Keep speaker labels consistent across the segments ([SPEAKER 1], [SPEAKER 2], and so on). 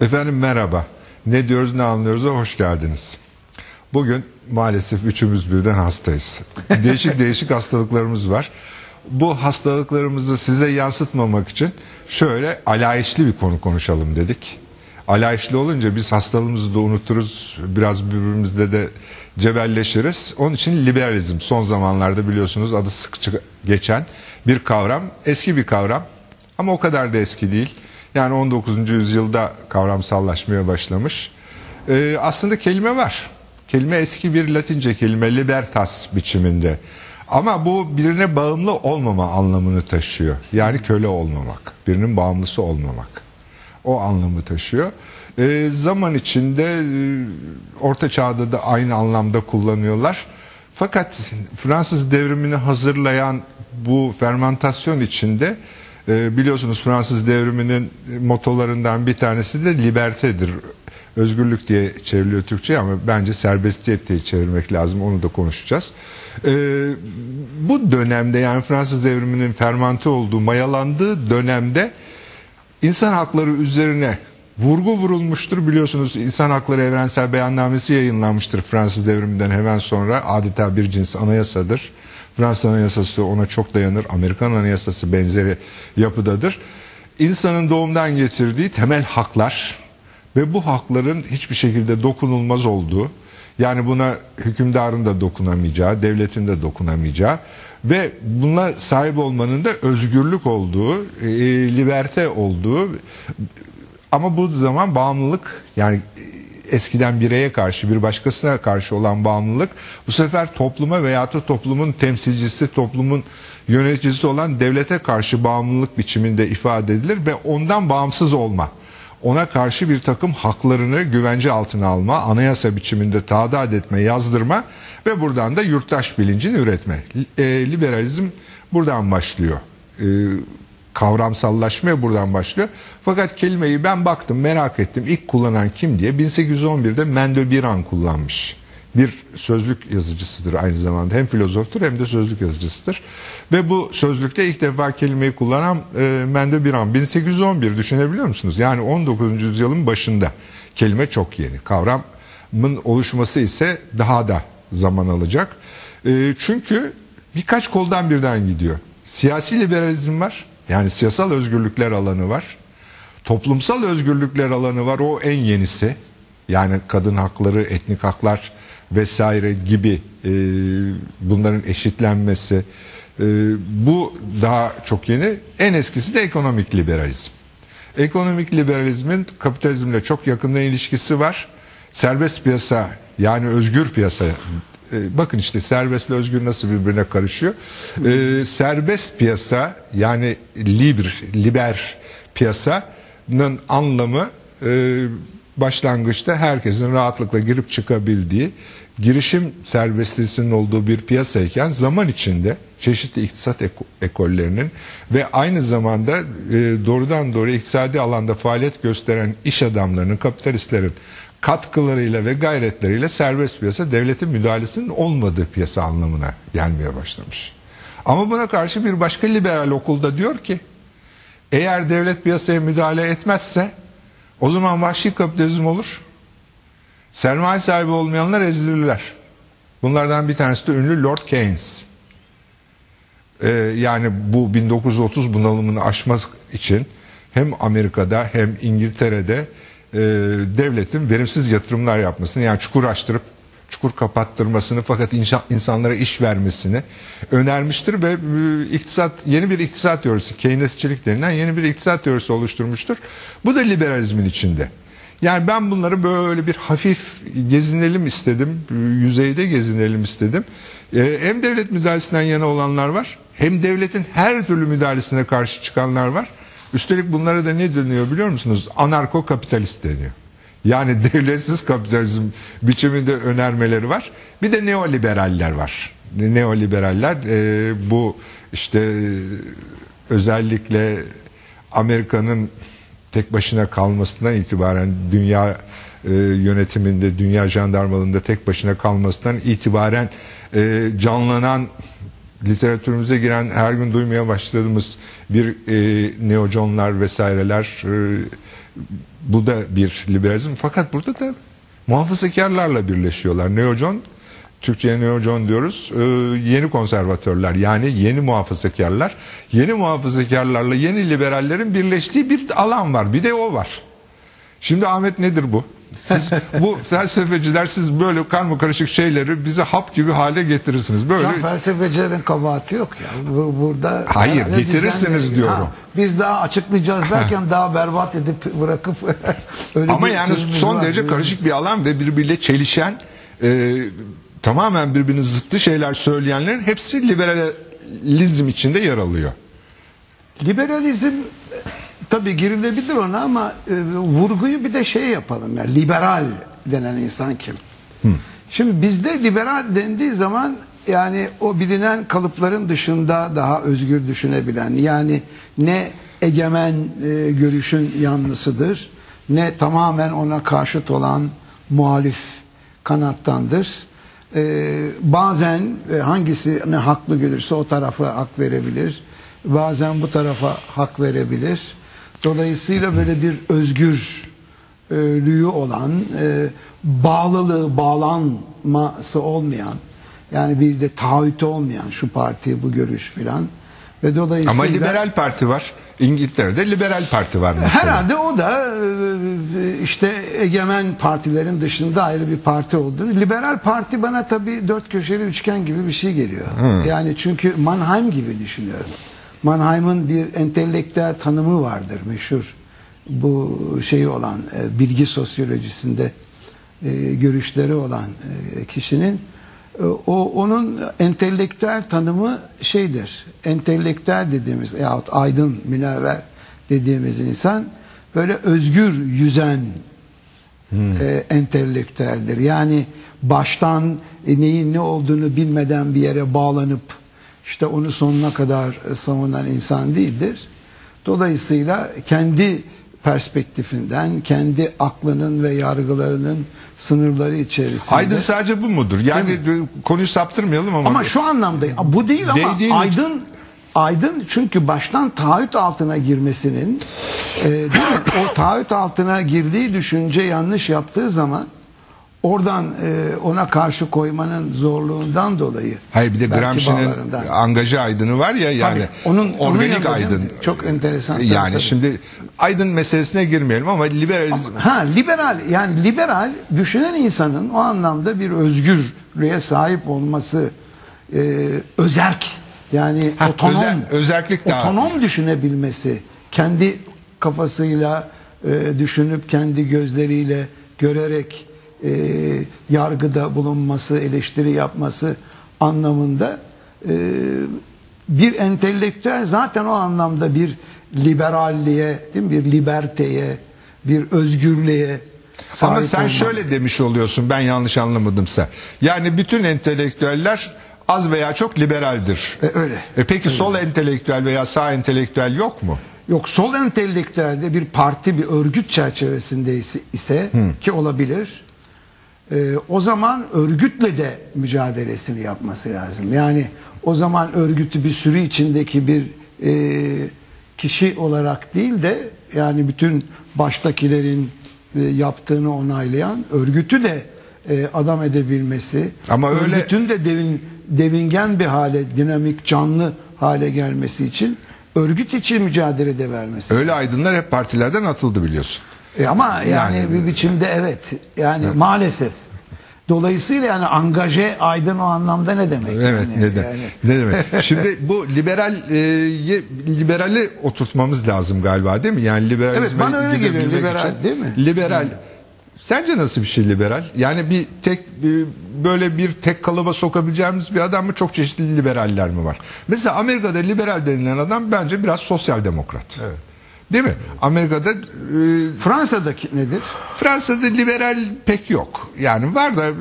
[SPEAKER 1] Efendim merhaba. Ne diyoruz ne anlıyoruz hoş geldiniz. Bugün maalesef üçümüz birden hastayız. Değişik değişik hastalıklarımız var. Bu hastalıklarımızı size yansıtmamak için şöyle alayişli bir konu konuşalım dedik. Alayişli olunca biz hastalığımızı da unuturuz. Biraz birbirimizle de cebelleşiriz. Onun için liberalizm son zamanlarda biliyorsunuz adı sıkça geçen bir kavram. Eski bir kavram ama o kadar da eski değil. Yani 19. yüzyılda kavramsallaşmaya başlamış. Ee, aslında kelime var. Kelime eski bir Latince kelime libertas biçiminde. Ama bu birine bağımlı olmama anlamını taşıyor. Yani köle olmamak, birinin bağımlısı olmamak. O anlamı taşıyor. Ee, zaman içinde e, Orta Çağ'da da aynı anlamda kullanıyorlar. Fakat Fransız devrimini hazırlayan bu fermentasyon içinde e, biliyorsunuz Fransız devriminin motolarından bir tanesi de libertedir. Özgürlük diye çevriliyor Türkçe ama bence serbestiyet diye çevirmek lazım. Onu da konuşacağız. E, bu dönemde yani Fransız devriminin fermante olduğu, mayalandığı dönemde insan hakları üzerine vurgu vurulmuştur. Biliyorsunuz İnsan Hakları Evrensel Beyannamesi yayınlanmıştır Fransız devriminden hemen sonra. Adeta bir cins anayasadır. Fransız anayasası ona çok dayanır. Amerikan anayasası benzeri yapıdadır. İnsanın doğumdan getirdiği temel haklar ve bu hakların hiçbir şekilde dokunulmaz olduğu, yani buna hükümdarın da dokunamayacağı, devletin de dokunamayacağı ve bunlar sahip olmanın da özgürlük olduğu, e, liberte olduğu ama bu zaman bağımlılık yani eskiden bireye karşı bir başkasına karşı olan bağımlılık bu sefer topluma veya da toplumun temsilcisi, toplumun yöneticisi olan devlete karşı bağımlılık biçiminde ifade edilir ve ondan bağımsız olma. Ona karşı bir takım haklarını güvence altına alma, anayasa biçiminde tadat etme, yazdırma ve buradan da yurttaş bilincini üretme. E, liberalizm buradan başlıyor. E, kavramsallaşmaya buradan başlıyor. Fakat kelimeyi ben baktım merak ettim ilk kullanan kim diye 1811'de Mendel Biran kullanmış. Bir sözlük yazıcısıdır aynı zamanda hem filozoftur hem de sözlük yazıcısıdır. Ve bu sözlükte ilk defa kelimeyi kullanan e, Mendel Biran 1811 düşünebiliyor musunuz? Yani 19. yüzyılın başında kelime çok yeni. Kavramın oluşması ise daha da zaman alacak. E, çünkü birkaç koldan birden gidiyor. Siyasi liberalizm var yani siyasal özgürlükler alanı var. Toplumsal özgürlükler alanı var. O en yenisi. Yani kadın hakları, etnik haklar vesaire gibi e, bunların eşitlenmesi. E, bu daha çok yeni. En eskisi de ekonomik liberalizm. Ekonomik liberalizmin kapitalizmle çok yakından ilişkisi var. Serbest piyasa yani özgür piyasa e, bakın işte serbestle özgür nasıl birbirine karışıyor. E, serbest piyasa yani liber, liber piyasanın anlamı e, başlangıçta herkesin rahatlıkla girip çıkabildiği girişim serbestliğinin olduğu bir piyasayken zaman içinde çeşitli iktisat ekollerinin ve aynı zamanda e, doğrudan doğruya iktisadi alanda faaliyet gösteren iş adamlarının, kapitalistlerin katkılarıyla ve gayretleriyle serbest piyasa devletin müdahalesinin olmadığı piyasa anlamına gelmeye başlamış. Ama buna karşı bir başka liberal okulda diyor ki eğer devlet piyasaya müdahale etmezse o zaman vahşi kapitalizm olur. Sermaye sahibi olmayanlar ezilirler. Bunlardan bir tanesi de ünlü Lord Keynes. Ee, yani bu 1930 bunalımını aşmak için hem Amerika'da hem İngiltere'de e, devletin verimsiz yatırımlar yapmasını yani çukur açtırıp çukur kapattırmasını fakat inşa, insanlara iş vermesini önermiştir ve e, iktisat yeni bir iktisat teorisi Keynesçilik denilen yeni bir iktisat teorisi oluşturmuştur. Bu da liberalizmin içinde. Yani ben bunları böyle bir hafif gezinelim istedim, yüzeyde gezinelim istedim. Ee, hem devlet müdahalesinden yana olanlar var, hem devletin her türlü müdahalesine karşı çıkanlar var. Üstelik bunlara da ne deniyor biliyor musunuz? Anarko kapitalist deniyor. Yani devletsiz kapitalizm biçiminde önermeleri var. Bir de neoliberaller var. Neoliberaller e, bu işte özellikle Amerika'nın tek başına kalmasından itibaren dünya e, yönetiminde, dünya jandarmalığında tek başına kalmasından itibaren e, canlanan literatürümüze giren her gün duymaya başladığımız bir e, neoconlar vesaireler e, bu da bir liberalizm fakat burada da muhafazakarlarla birleşiyorlar. Neocon Türkçe'ye neocon diyoruz. E, yeni konservatörler yani yeni muhafazakarlar. Yeni muhafazakarlarla yeni liberallerin birleştiği bir alan var. Bir de o var. Şimdi Ahmet nedir bu? Siz bu felsefeciler siz böyle karma karışık şeyleri bize hap gibi hale getirirsiniz. Böyle
[SPEAKER 2] Ya felsefecilerin kabahati yok ya. Bu- Burada
[SPEAKER 1] Hayır,
[SPEAKER 2] herhalde
[SPEAKER 1] getirirsiniz
[SPEAKER 2] bizden-
[SPEAKER 1] diyorum.
[SPEAKER 2] Biz daha açıklayacağız derken daha berbat edip bırakıp öyle
[SPEAKER 1] Ama
[SPEAKER 2] bir
[SPEAKER 1] yani son
[SPEAKER 2] var.
[SPEAKER 1] derece karışık bir alan ve birbiriyle çelişen e, tamamen birbirinin zıttı şeyler söyleyenlerin hepsi liberalizm içinde yer alıyor.
[SPEAKER 2] Liberalizm tabii girilebilir ona ama e, vurguyu bir de şey yapalım ya liberal denen insan kim? Şimdi bizde liberal dendiği zaman yani o bilinen kalıpların dışında daha özgür düşünebilen yani ne egemen e, görüşün yanlısıdır ne tamamen ona karşıt olan muhalif kanattandır. E, bazen e, hangisi ne haklı görürse o tarafa hak verebilir. Bazen bu tarafa hak verebilir. Dolayısıyla böyle bir özgürlüğü olan, e, bağlılığı, bağlanması olmayan, yani bir de taahhütü olmayan şu parti, bu görüş filan. Ve dolayısıyla
[SPEAKER 1] Ama liberal parti var. İngiltere'de liberal parti var mesela.
[SPEAKER 2] Herhalde o da e, işte egemen partilerin dışında ayrı bir parti olduğunu. Liberal parti bana tabii dört köşeli üçgen gibi bir şey geliyor. Yani çünkü Mannheim gibi düşünüyorum. Mannheim'ın bir entelektüel tanımı vardır meşhur. Bu şeyi olan e, bilgi sosyolojisinde e, görüşleri olan e, kişinin e, o onun entelektüel tanımı şeydir. Entelektüel dediğimiz yahut aydın, münevver dediğimiz insan böyle özgür yüzen e, entelektüeldir. Yani baştan e, neyin ne olduğunu bilmeden bir yere bağlanıp işte onu sonuna kadar e, savunan insan değildir. Dolayısıyla kendi perspektifinden, kendi aklının ve yargılarının sınırları içerisinde.
[SPEAKER 1] Aydın sadece bu mudur? Yani konuyu saptırmayalım ama.
[SPEAKER 2] Ama şu anlamda bu değil ama
[SPEAKER 1] Değdiğin-
[SPEAKER 2] aydın aydın çünkü baştan taahhüt altına girmesinin e, o taahhüt altına girdiği düşünce yanlış yaptığı zaman oradan e, ona karşı koymanın zorluğundan dolayı
[SPEAKER 1] Hayır bir de Gramsci'nin angaja aydını var ya yani
[SPEAKER 2] Tabii, onun- onun
[SPEAKER 1] organik
[SPEAKER 2] mi?
[SPEAKER 1] aydın.
[SPEAKER 2] Çok enteresan, tabii,
[SPEAKER 1] Yani
[SPEAKER 2] tabii.
[SPEAKER 1] şimdi aydın meselesine girmeyelim ama liberalizm
[SPEAKER 2] Ha liberal yani liberal düşünen insanın o anlamda bir özgürlüğe sahip olması e, özerk yani
[SPEAKER 1] Ha,
[SPEAKER 2] otonom
[SPEAKER 1] özel- özerklik daha-
[SPEAKER 2] otonom düşünebilmesi kendi kafasıyla e, düşünüp kendi gözleriyle görerek e, yargıda bulunması eleştiri yapması anlamında e, bir entelektüel zaten o anlamda bir liberalliğe, değil mi? bir liberteye, bir özgürlüğe sahip
[SPEAKER 1] Ama sen
[SPEAKER 2] olmalı.
[SPEAKER 1] şöyle demiş oluyorsun ben yanlış anlamadımsa. Yani bütün entelektüeller az veya çok liberaldir.
[SPEAKER 2] E, öyle.
[SPEAKER 1] E peki sol entelektüel veya sağ entelektüel yok mu?
[SPEAKER 2] Yok sol entelektüelde bir parti bir örgüt çerçevesinde ise, ise ki olabilir. E, o zaman örgütle de mücadelesini yapması lazım. Yani o zaman örgütü bir sürü içindeki bir e, kişi olarak değil de yani bütün baştakilerin e, yaptığını onaylayan örgütü de e, adam edebilmesi.
[SPEAKER 1] Ama öyle-
[SPEAKER 2] örgütün de devin, devingen bir hale, dinamik, canlı hale gelmesi için örgüt için mücadele de vermesi.
[SPEAKER 1] Öyle aydınlar hep partilerden atıldı biliyorsun.
[SPEAKER 2] E ama yani,
[SPEAKER 1] Yani-
[SPEAKER 2] bir biçimde evet. Yani maalesef. Dolayısıyla yani angaje aydın o anlamda ne demek?
[SPEAKER 1] Evet
[SPEAKER 2] yani?
[SPEAKER 1] ne, de-
[SPEAKER 2] Yani-
[SPEAKER 1] ne demek? Şimdi bu liberal e, liberali oturtmamız lazım galiba değil mi? Yani liberalizme
[SPEAKER 2] Evet, bana öyle geliyor, liberal,
[SPEAKER 1] için.
[SPEAKER 2] değil mi?
[SPEAKER 1] Liberal. Sence nasıl bir şey liberal? Yani bir tek bir- böyle bir tek kalıba sokabileceğimiz bir adam mı çok çeşitli liberaller mi var? Mesela Amerika'da liberal denilen adam bence biraz sosyal demokrat. Değil mi? Amerika'da e,
[SPEAKER 2] Fransa'daki nedir?
[SPEAKER 1] Fransa'da liberal pek yok. Yani var da e,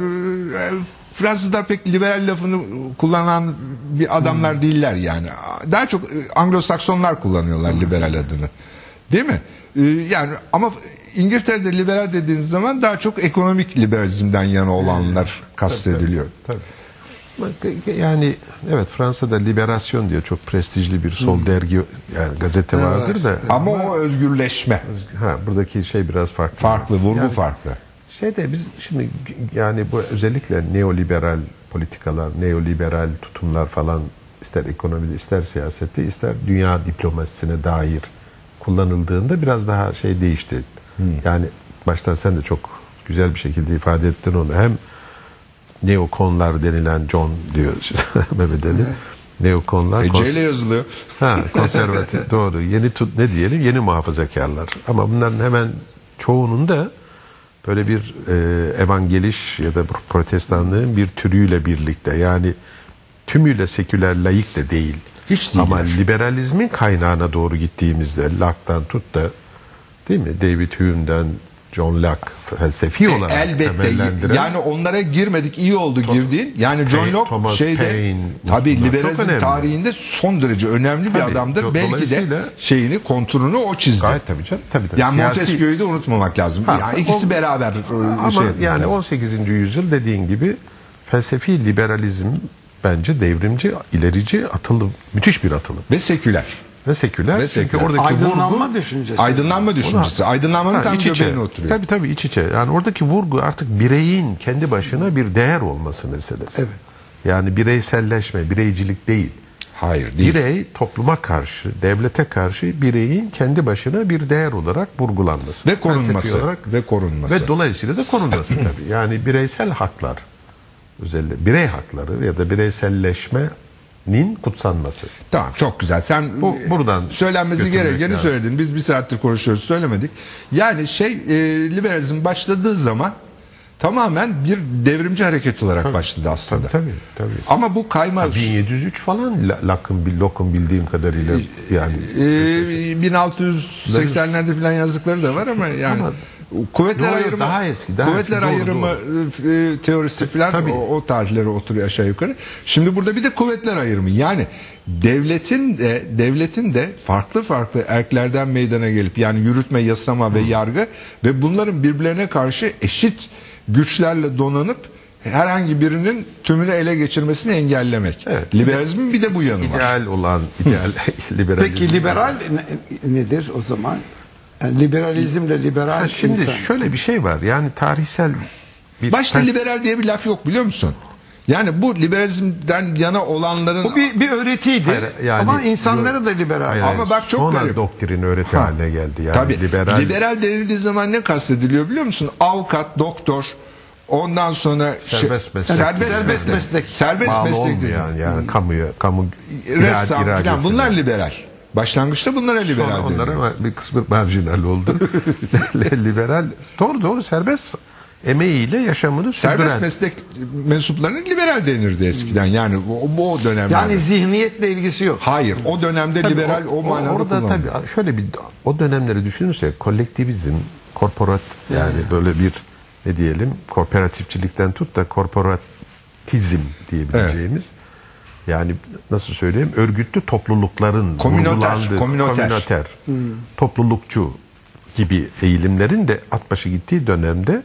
[SPEAKER 1] Fransa'da pek liberal lafını kullanan bir adamlar değiller yani. Daha çok e, Anglo-Saksonlar kullanıyorlar liberal adını. Değil mi? E, Yani ama İngiltere'de liberal dediğiniz zaman daha çok ekonomik liberalizmden yana olanlar kastediliyor.
[SPEAKER 3] Tabii. Yani evet Fransa'da Liberasyon diyor çok prestijli bir sol dergi yani gazete vardır da
[SPEAKER 1] Ama o özgürleşme.
[SPEAKER 3] ha buradaki şey biraz farklı.
[SPEAKER 1] Farklı, vurgu
[SPEAKER 3] Yani
[SPEAKER 1] farklı.
[SPEAKER 3] Şeyde biz şimdi yani bu özellikle neoliberal politikalar, neoliberal tutumlar falan ister ekonomide ister siyasette ister dünya diplomasisine dair kullanıldığında biraz daha şey değişti. Yani baştan sen de çok güzel bir şekilde ifade ettin onu. Hem neokonlar denilen John diyor Mehmet Ali. Neokonlar
[SPEAKER 1] E, ile yazılıyor.
[SPEAKER 3] Ha, konservatif doğru. Yeni tut ne diyelim? Yeni muhafazakarlar. Ama bunların hemen çoğunun da böyle bir e, evangeliş ya da protestanlığın bir türüyle birlikte yani tümüyle seküler laik de değil.
[SPEAKER 1] Hiç değiller.
[SPEAKER 3] Ama liberalizmin kaynağına doğru gittiğimizde Locke'dan tut da değil mi? David Hume'den John Locke felsefi olarak
[SPEAKER 1] E, Elbette. Yani onlara girmedik iyi oldu girdiğin. Yani John Locke
[SPEAKER 3] Thomas
[SPEAKER 1] şeyde
[SPEAKER 3] Paine, çok
[SPEAKER 1] liberalizm tarihinde son derece önemli bir
[SPEAKER 3] Tabii,
[SPEAKER 1] adamdır. Belki de şeyini konturunu o çizdi.
[SPEAKER 3] Gayet tabii canım. Tabii, tabii.
[SPEAKER 1] Yani
[SPEAKER 3] Siyasi-
[SPEAKER 1] Montesquieu'yu da unutmamak lazım.
[SPEAKER 3] Ha,
[SPEAKER 1] yani ikisi
[SPEAKER 3] o-
[SPEAKER 1] beraber e,
[SPEAKER 3] Ama
[SPEAKER 1] şey
[SPEAKER 3] yani
[SPEAKER 1] lazım.
[SPEAKER 3] 18. yüzyıl dediğin gibi felsefi liberalizm bence devrimci, ilerici, atılım, müthiş bir atılım.
[SPEAKER 1] ve seküler.
[SPEAKER 3] Ve seküler.
[SPEAKER 1] Ve
[SPEAKER 3] Çünkü
[SPEAKER 1] seküler.
[SPEAKER 3] oradaki
[SPEAKER 2] Aydınlanma
[SPEAKER 3] vurgu,
[SPEAKER 2] düşüncesi.
[SPEAKER 1] Aydınlanma düşüncesi. Aydınlanmanın
[SPEAKER 3] Ha,
[SPEAKER 1] tam
[SPEAKER 3] iç içe.
[SPEAKER 1] göbeğine oturuyor.
[SPEAKER 3] Tabii tabii iç içe. Yani oradaki vurgu artık bireyin kendi başına bir değer olması meselesi.
[SPEAKER 2] Evet.
[SPEAKER 3] Yani bireyselleşme, bireycilik değil.
[SPEAKER 1] Hayır değil.
[SPEAKER 3] Birey topluma karşı, devlete karşı bireyin kendi başına bir değer olarak vurgulanması.
[SPEAKER 1] Ve korunması.
[SPEAKER 3] Olarak
[SPEAKER 1] Ve korunması.
[SPEAKER 3] Ve dolayısıyla da korunması tabii. Yani bireysel haklar, özellikle birey hakları ya da bireyselleşmenin kutsanması.
[SPEAKER 1] Tamam çok güzel. Sen
[SPEAKER 3] Bu-
[SPEAKER 1] e,
[SPEAKER 3] buradan
[SPEAKER 1] söylenmesi gerekeni
[SPEAKER 3] lazım.
[SPEAKER 1] söyledin. Biz bir saattir konuşuyoruz söylemedik. Yani şey e, liberalizm başladığı zaman tamamen bir devrimci hareket olarak başladı aslında.
[SPEAKER 3] Tabii tabii. tabii.
[SPEAKER 1] Ama bu kayma
[SPEAKER 3] 1703 falan La- Locke'ın bil- Locke'un bildiğim kadarıyla yani
[SPEAKER 1] e, 1680'lerde falan yazdıkları da var ama yani
[SPEAKER 3] Ama-
[SPEAKER 1] kuvvetler
[SPEAKER 3] yo,
[SPEAKER 1] ayrımı
[SPEAKER 3] daha eski, daha
[SPEAKER 1] kuvvetler
[SPEAKER 3] eski, doğru,
[SPEAKER 1] ayrımı e, teorisi falan
[SPEAKER 3] Tabii.
[SPEAKER 1] o, o tarihlere oturuyor aşağı yukarı. Şimdi burada bir de kuvvetler ayrımı. Yani devletin de devletin de farklı farklı erklerden meydana gelip yani yürütme, yasama ve yargı ve bunların birbirlerine karşı eşit güçlerle donanıp herhangi birinin tümünü ele geçirmesini engellemek.
[SPEAKER 3] Evet.
[SPEAKER 1] Liberalizmin bir de bu yanı var.
[SPEAKER 3] ideal olan ideal liberalizm.
[SPEAKER 2] Peki liberal ne- nedir o zaman? Yani liberalizmle liberal
[SPEAKER 3] Ha, şimdi
[SPEAKER 2] insan.
[SPEAKER 3] şöyle bir şey var. Yani tarihsel bir
[SPEAKER 1] Başta liberal diye bir laf yok biliyor musun? Yani bu liberalizmden yana olanların
[SPEAKER 2] Bu bir, bir öğretiydi
[SPEAKER 3] Hayır, yani-
[SPEAKER 2] ama insanları da liberal.
[SPEAKER 3] Hayır,
[SPEAKER 1] Ama bak çok
[SPEAKER 3] Sonra
[SPEAKER 1] garip.
[SPEAKER 3] doktrin öğreti
[SPEAKER 1] Ha.
[SPEAKER 3] haline geldi. Yani
[SPEAKER 1] Tabii.
[SPEAKER 3] liberal,
[SPEAKER 1] Liberal, denildiği zaman ne kastediliyor biliyor musun? Avukat, doktor, ondan sonra şey-
[SPEAKER 3] Serbest meslek.
[SPEAKER 1] serbest,
[SPEAKER 2] Serbest
[SPEAKER 1] meslek.
[SPEAKER 2] meslek.
[SPEAKER 1] Serbest meslek
[SPEAKER 3] olmayan
[SPEAKER 1] dedi.
[SPEAKER 3] yani kamuya kamu
[SPEAKER 1] Ressam
[SPEAKER 3] iradesine.
[SPEAKER 1] bunlar liberal. Başlangıçta bunlara liberal
[SPEAKER 3] Sonra
[SPEAKER 1] deniyor.
[SPEAKER 3] onlara ama bir kısmı marjinal oldu. liberal doğru doğru serbest emeğiyle yaşamını
[SPEAKER 1] Serbest
[SPEAKER 3] sürdüren.
[SPEAKER 1] meslek mensuplarına liberal denirdi eskiden. Yani o, bu dönemlerde.
[SPEAKER 2] Yani zihniyetle ilgisi yok.
[SPEAKER 1] Hayır o dönemde
[SPEAKER 3] Tabii
[SPEAKER 1] liberal o, manada
[SPEAKER 3] Orada
[SPEAKER 1] kullanılıyor.
[SPEAKER 3] tabii şöyle bir o dönemleri düşünürsek kolektivizm, korporat yani böyle bir ne diyelim kooperatifçilikten tut da korporatizm diyebileceğimiz yani nasıl söyleyeyim? Örgütlü toplulukların
[SPEAKER 1] Komünoter, komünoter.
[SPEAKER 3] komünoter, toplulukçu gibi eğilimlerin de at başı gittiği dönemde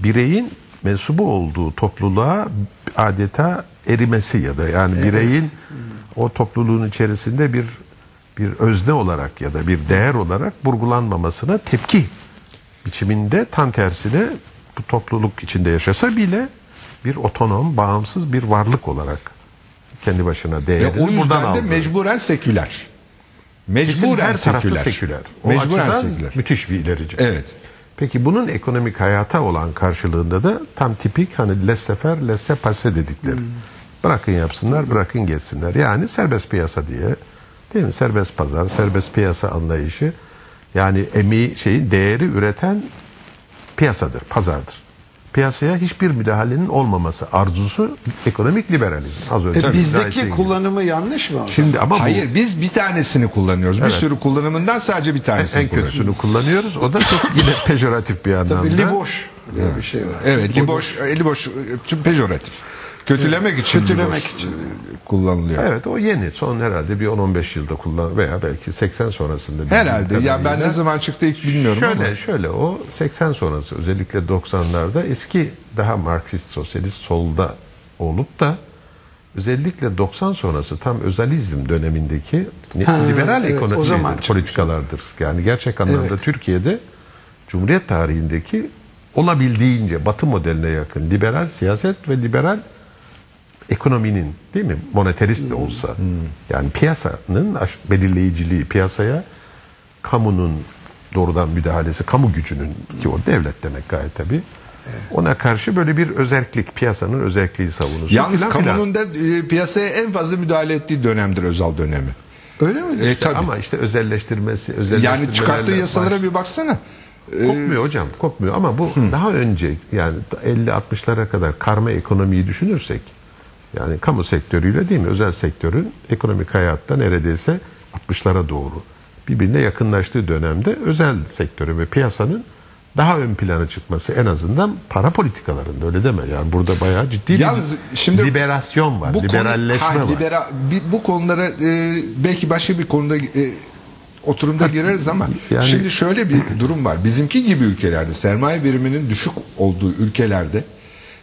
[SPEAKER 3] bireyin mensubu olduğu topluluğa adeta erimesi ya da yani bireyin o topluluğun içerisinde bir bir özne olarak ya da bir değer olarak vurgulanmamasına tepki biçiminde tam tersine bu topluluk içinde yaşasa bile bir otonom, bağımsız bir varlık olarak kendi başına
[SPEAKER 1] Ve
[SPEAKER 3] değerini
[SPEAKER 1] o
[SPEAKER 3] buradan
[SPEAKER 1] yüzden de
[SPEAKER 3] aldı.
[SPEAKER 1] mecburen seküler. Mecburen
[SPEAKER 3] her
[SPEAKER 1] seküler.
[SPEAKER 3] seküler. O
[SPEAKER 1] Mecburen seküler.
[SPEAKER 3] müthiş bir ilerici.
[SPEAKER 1] Evet.
[SPEAKER 3] Peki bunun ekonomik hayata olan karşılığında da tam tipik hani laissez-faire, laissez-passer dedikleri. Bırakın yapsınlar, bırakın geçsinler. Yani serbest piyasa diye. Değil mi? Serbest pazar, serbest piyasa anlayışı. Yani emeği şeyin değeri üreten piyasadır, pazardır. Piyasaya hiçbir müdahalenin olmaması arzusu ekonomik liberalizm. Az önce
[SPEAKER 2] E, bizdeki
[SPEAKER 3] ettiğim gibi.
[SPEAKER 2] kullanımı yanlış mı?
[SPEAKER 3] Şimdi ama bu
[SPEAKER 1] Hayır biz bir tanesini kullanıyoruz. Bir sürü kullanımından sadece bir tanesini
[SPEAKER 3] en
[SPEAKER 1] kullanıyoruz.
[SPEAKER 3] kötüsünü kullanıyoruz. O da çok yine pejoratif bir anlamda.
[SPEAKER 2] Tabii liboş bir şey var.
[SPEAKER 1] Evet, liboş, liboş e, pejoratif. Kötülemek için
[SPEAKER 2] Kötülemek için.
[SPEAKER 1] kullanılıyor.
[SPEAKER 3] Evet o yeni. Son herhalde bir 10-15 yılda kullan veya belki 80 sonrasında.
[SPEAKER 1] Herhalde. Ya ben ne zaman çıktı ilk bilmiyorum
[SPEAKER 3] Şöyle
[SPEAKER 1] ama.
[SPEAKER 3] şöyle o 80 sonrası özellikle 90'larda eski daha Marksist sosyalist solda olup da özellikle 90 sonrası tam özalizm dönemindeki ne-
[SPEAKER 2] Ha,
[SPEAKER 3] liberal
[SPEAKER 2] evet,
[SPEAKER 3] ekonomi
[SPEAKER 2] o zaman
[SPEAKER 3] politikalardır. Yani gerçek anlamda
[SPEAKER 2] Evet.
[SPEAKER 3] Türkiye'de Cumhuriyet tarihindeki olabildiğince Batı modeline yakın liberal siyaset ve liberal ekonominin değil mi moneterist de olsa yani piyasanın belirleyiciliği piyasaya kamunun doğrudan müdahalesi kamu gücünün ki o devlet demek gayet tabi ona karşı böyle bir özerklik piyasanın özerkliği savunusu
[SPEAKER 1] Yalnız
[SPEAKER 3] filan filan.
[SPEAKER 1] kamunun da e, piyasaya en fazla müdahale ettiği dönemdir özel dönemi.
[SPEAKER 2] Öyle mi?
[SPEAKER 1] E, tabii.
[SPEAKER 3] ama işte özelleştirmesi
[SPEAKER 1] yani çıkarttığı yasalara
[SPEAKER 3] baş-
[SPEAKER 1] bir baksana. E,
[SPEAKER 3] Kopmuyor hocam, kopmuyor ama bu daha önce yani 50-60'lara kadar karma ekonomiyi düşünürsek yani kamu sektörüyle değil mi özel sektörün ekonomik hayatta neredeyse 60'lara doğru birbirine yakınlaştığı dönemde özel sektörü ve piyasanın daha ön plana çıkması en azından para politikalarında öyle deme yani burada bayağı ciddi
[SPEAKER 1] Yalnız
[SPEAKER 3] bir
[SPEAKER 1] şimdi
[SPEAKER 3] liberasyon var,
[SPEAKER 1] bu konu-
[SPEAKER 3] liberalleşme
[SPEAKER 1] ha,
[SPEAKER 3] var.
[SPEAKER 1] libera- bu konulara e, belki başka bir konuda e, oturumda gireriz ama
[SPEAKER 3] Yani-
[SPEAKER 1] şimdi şöyle bir durum var. Bizimki gibi ülkelerde sermaye biriminin düşük olduğu ülkelerde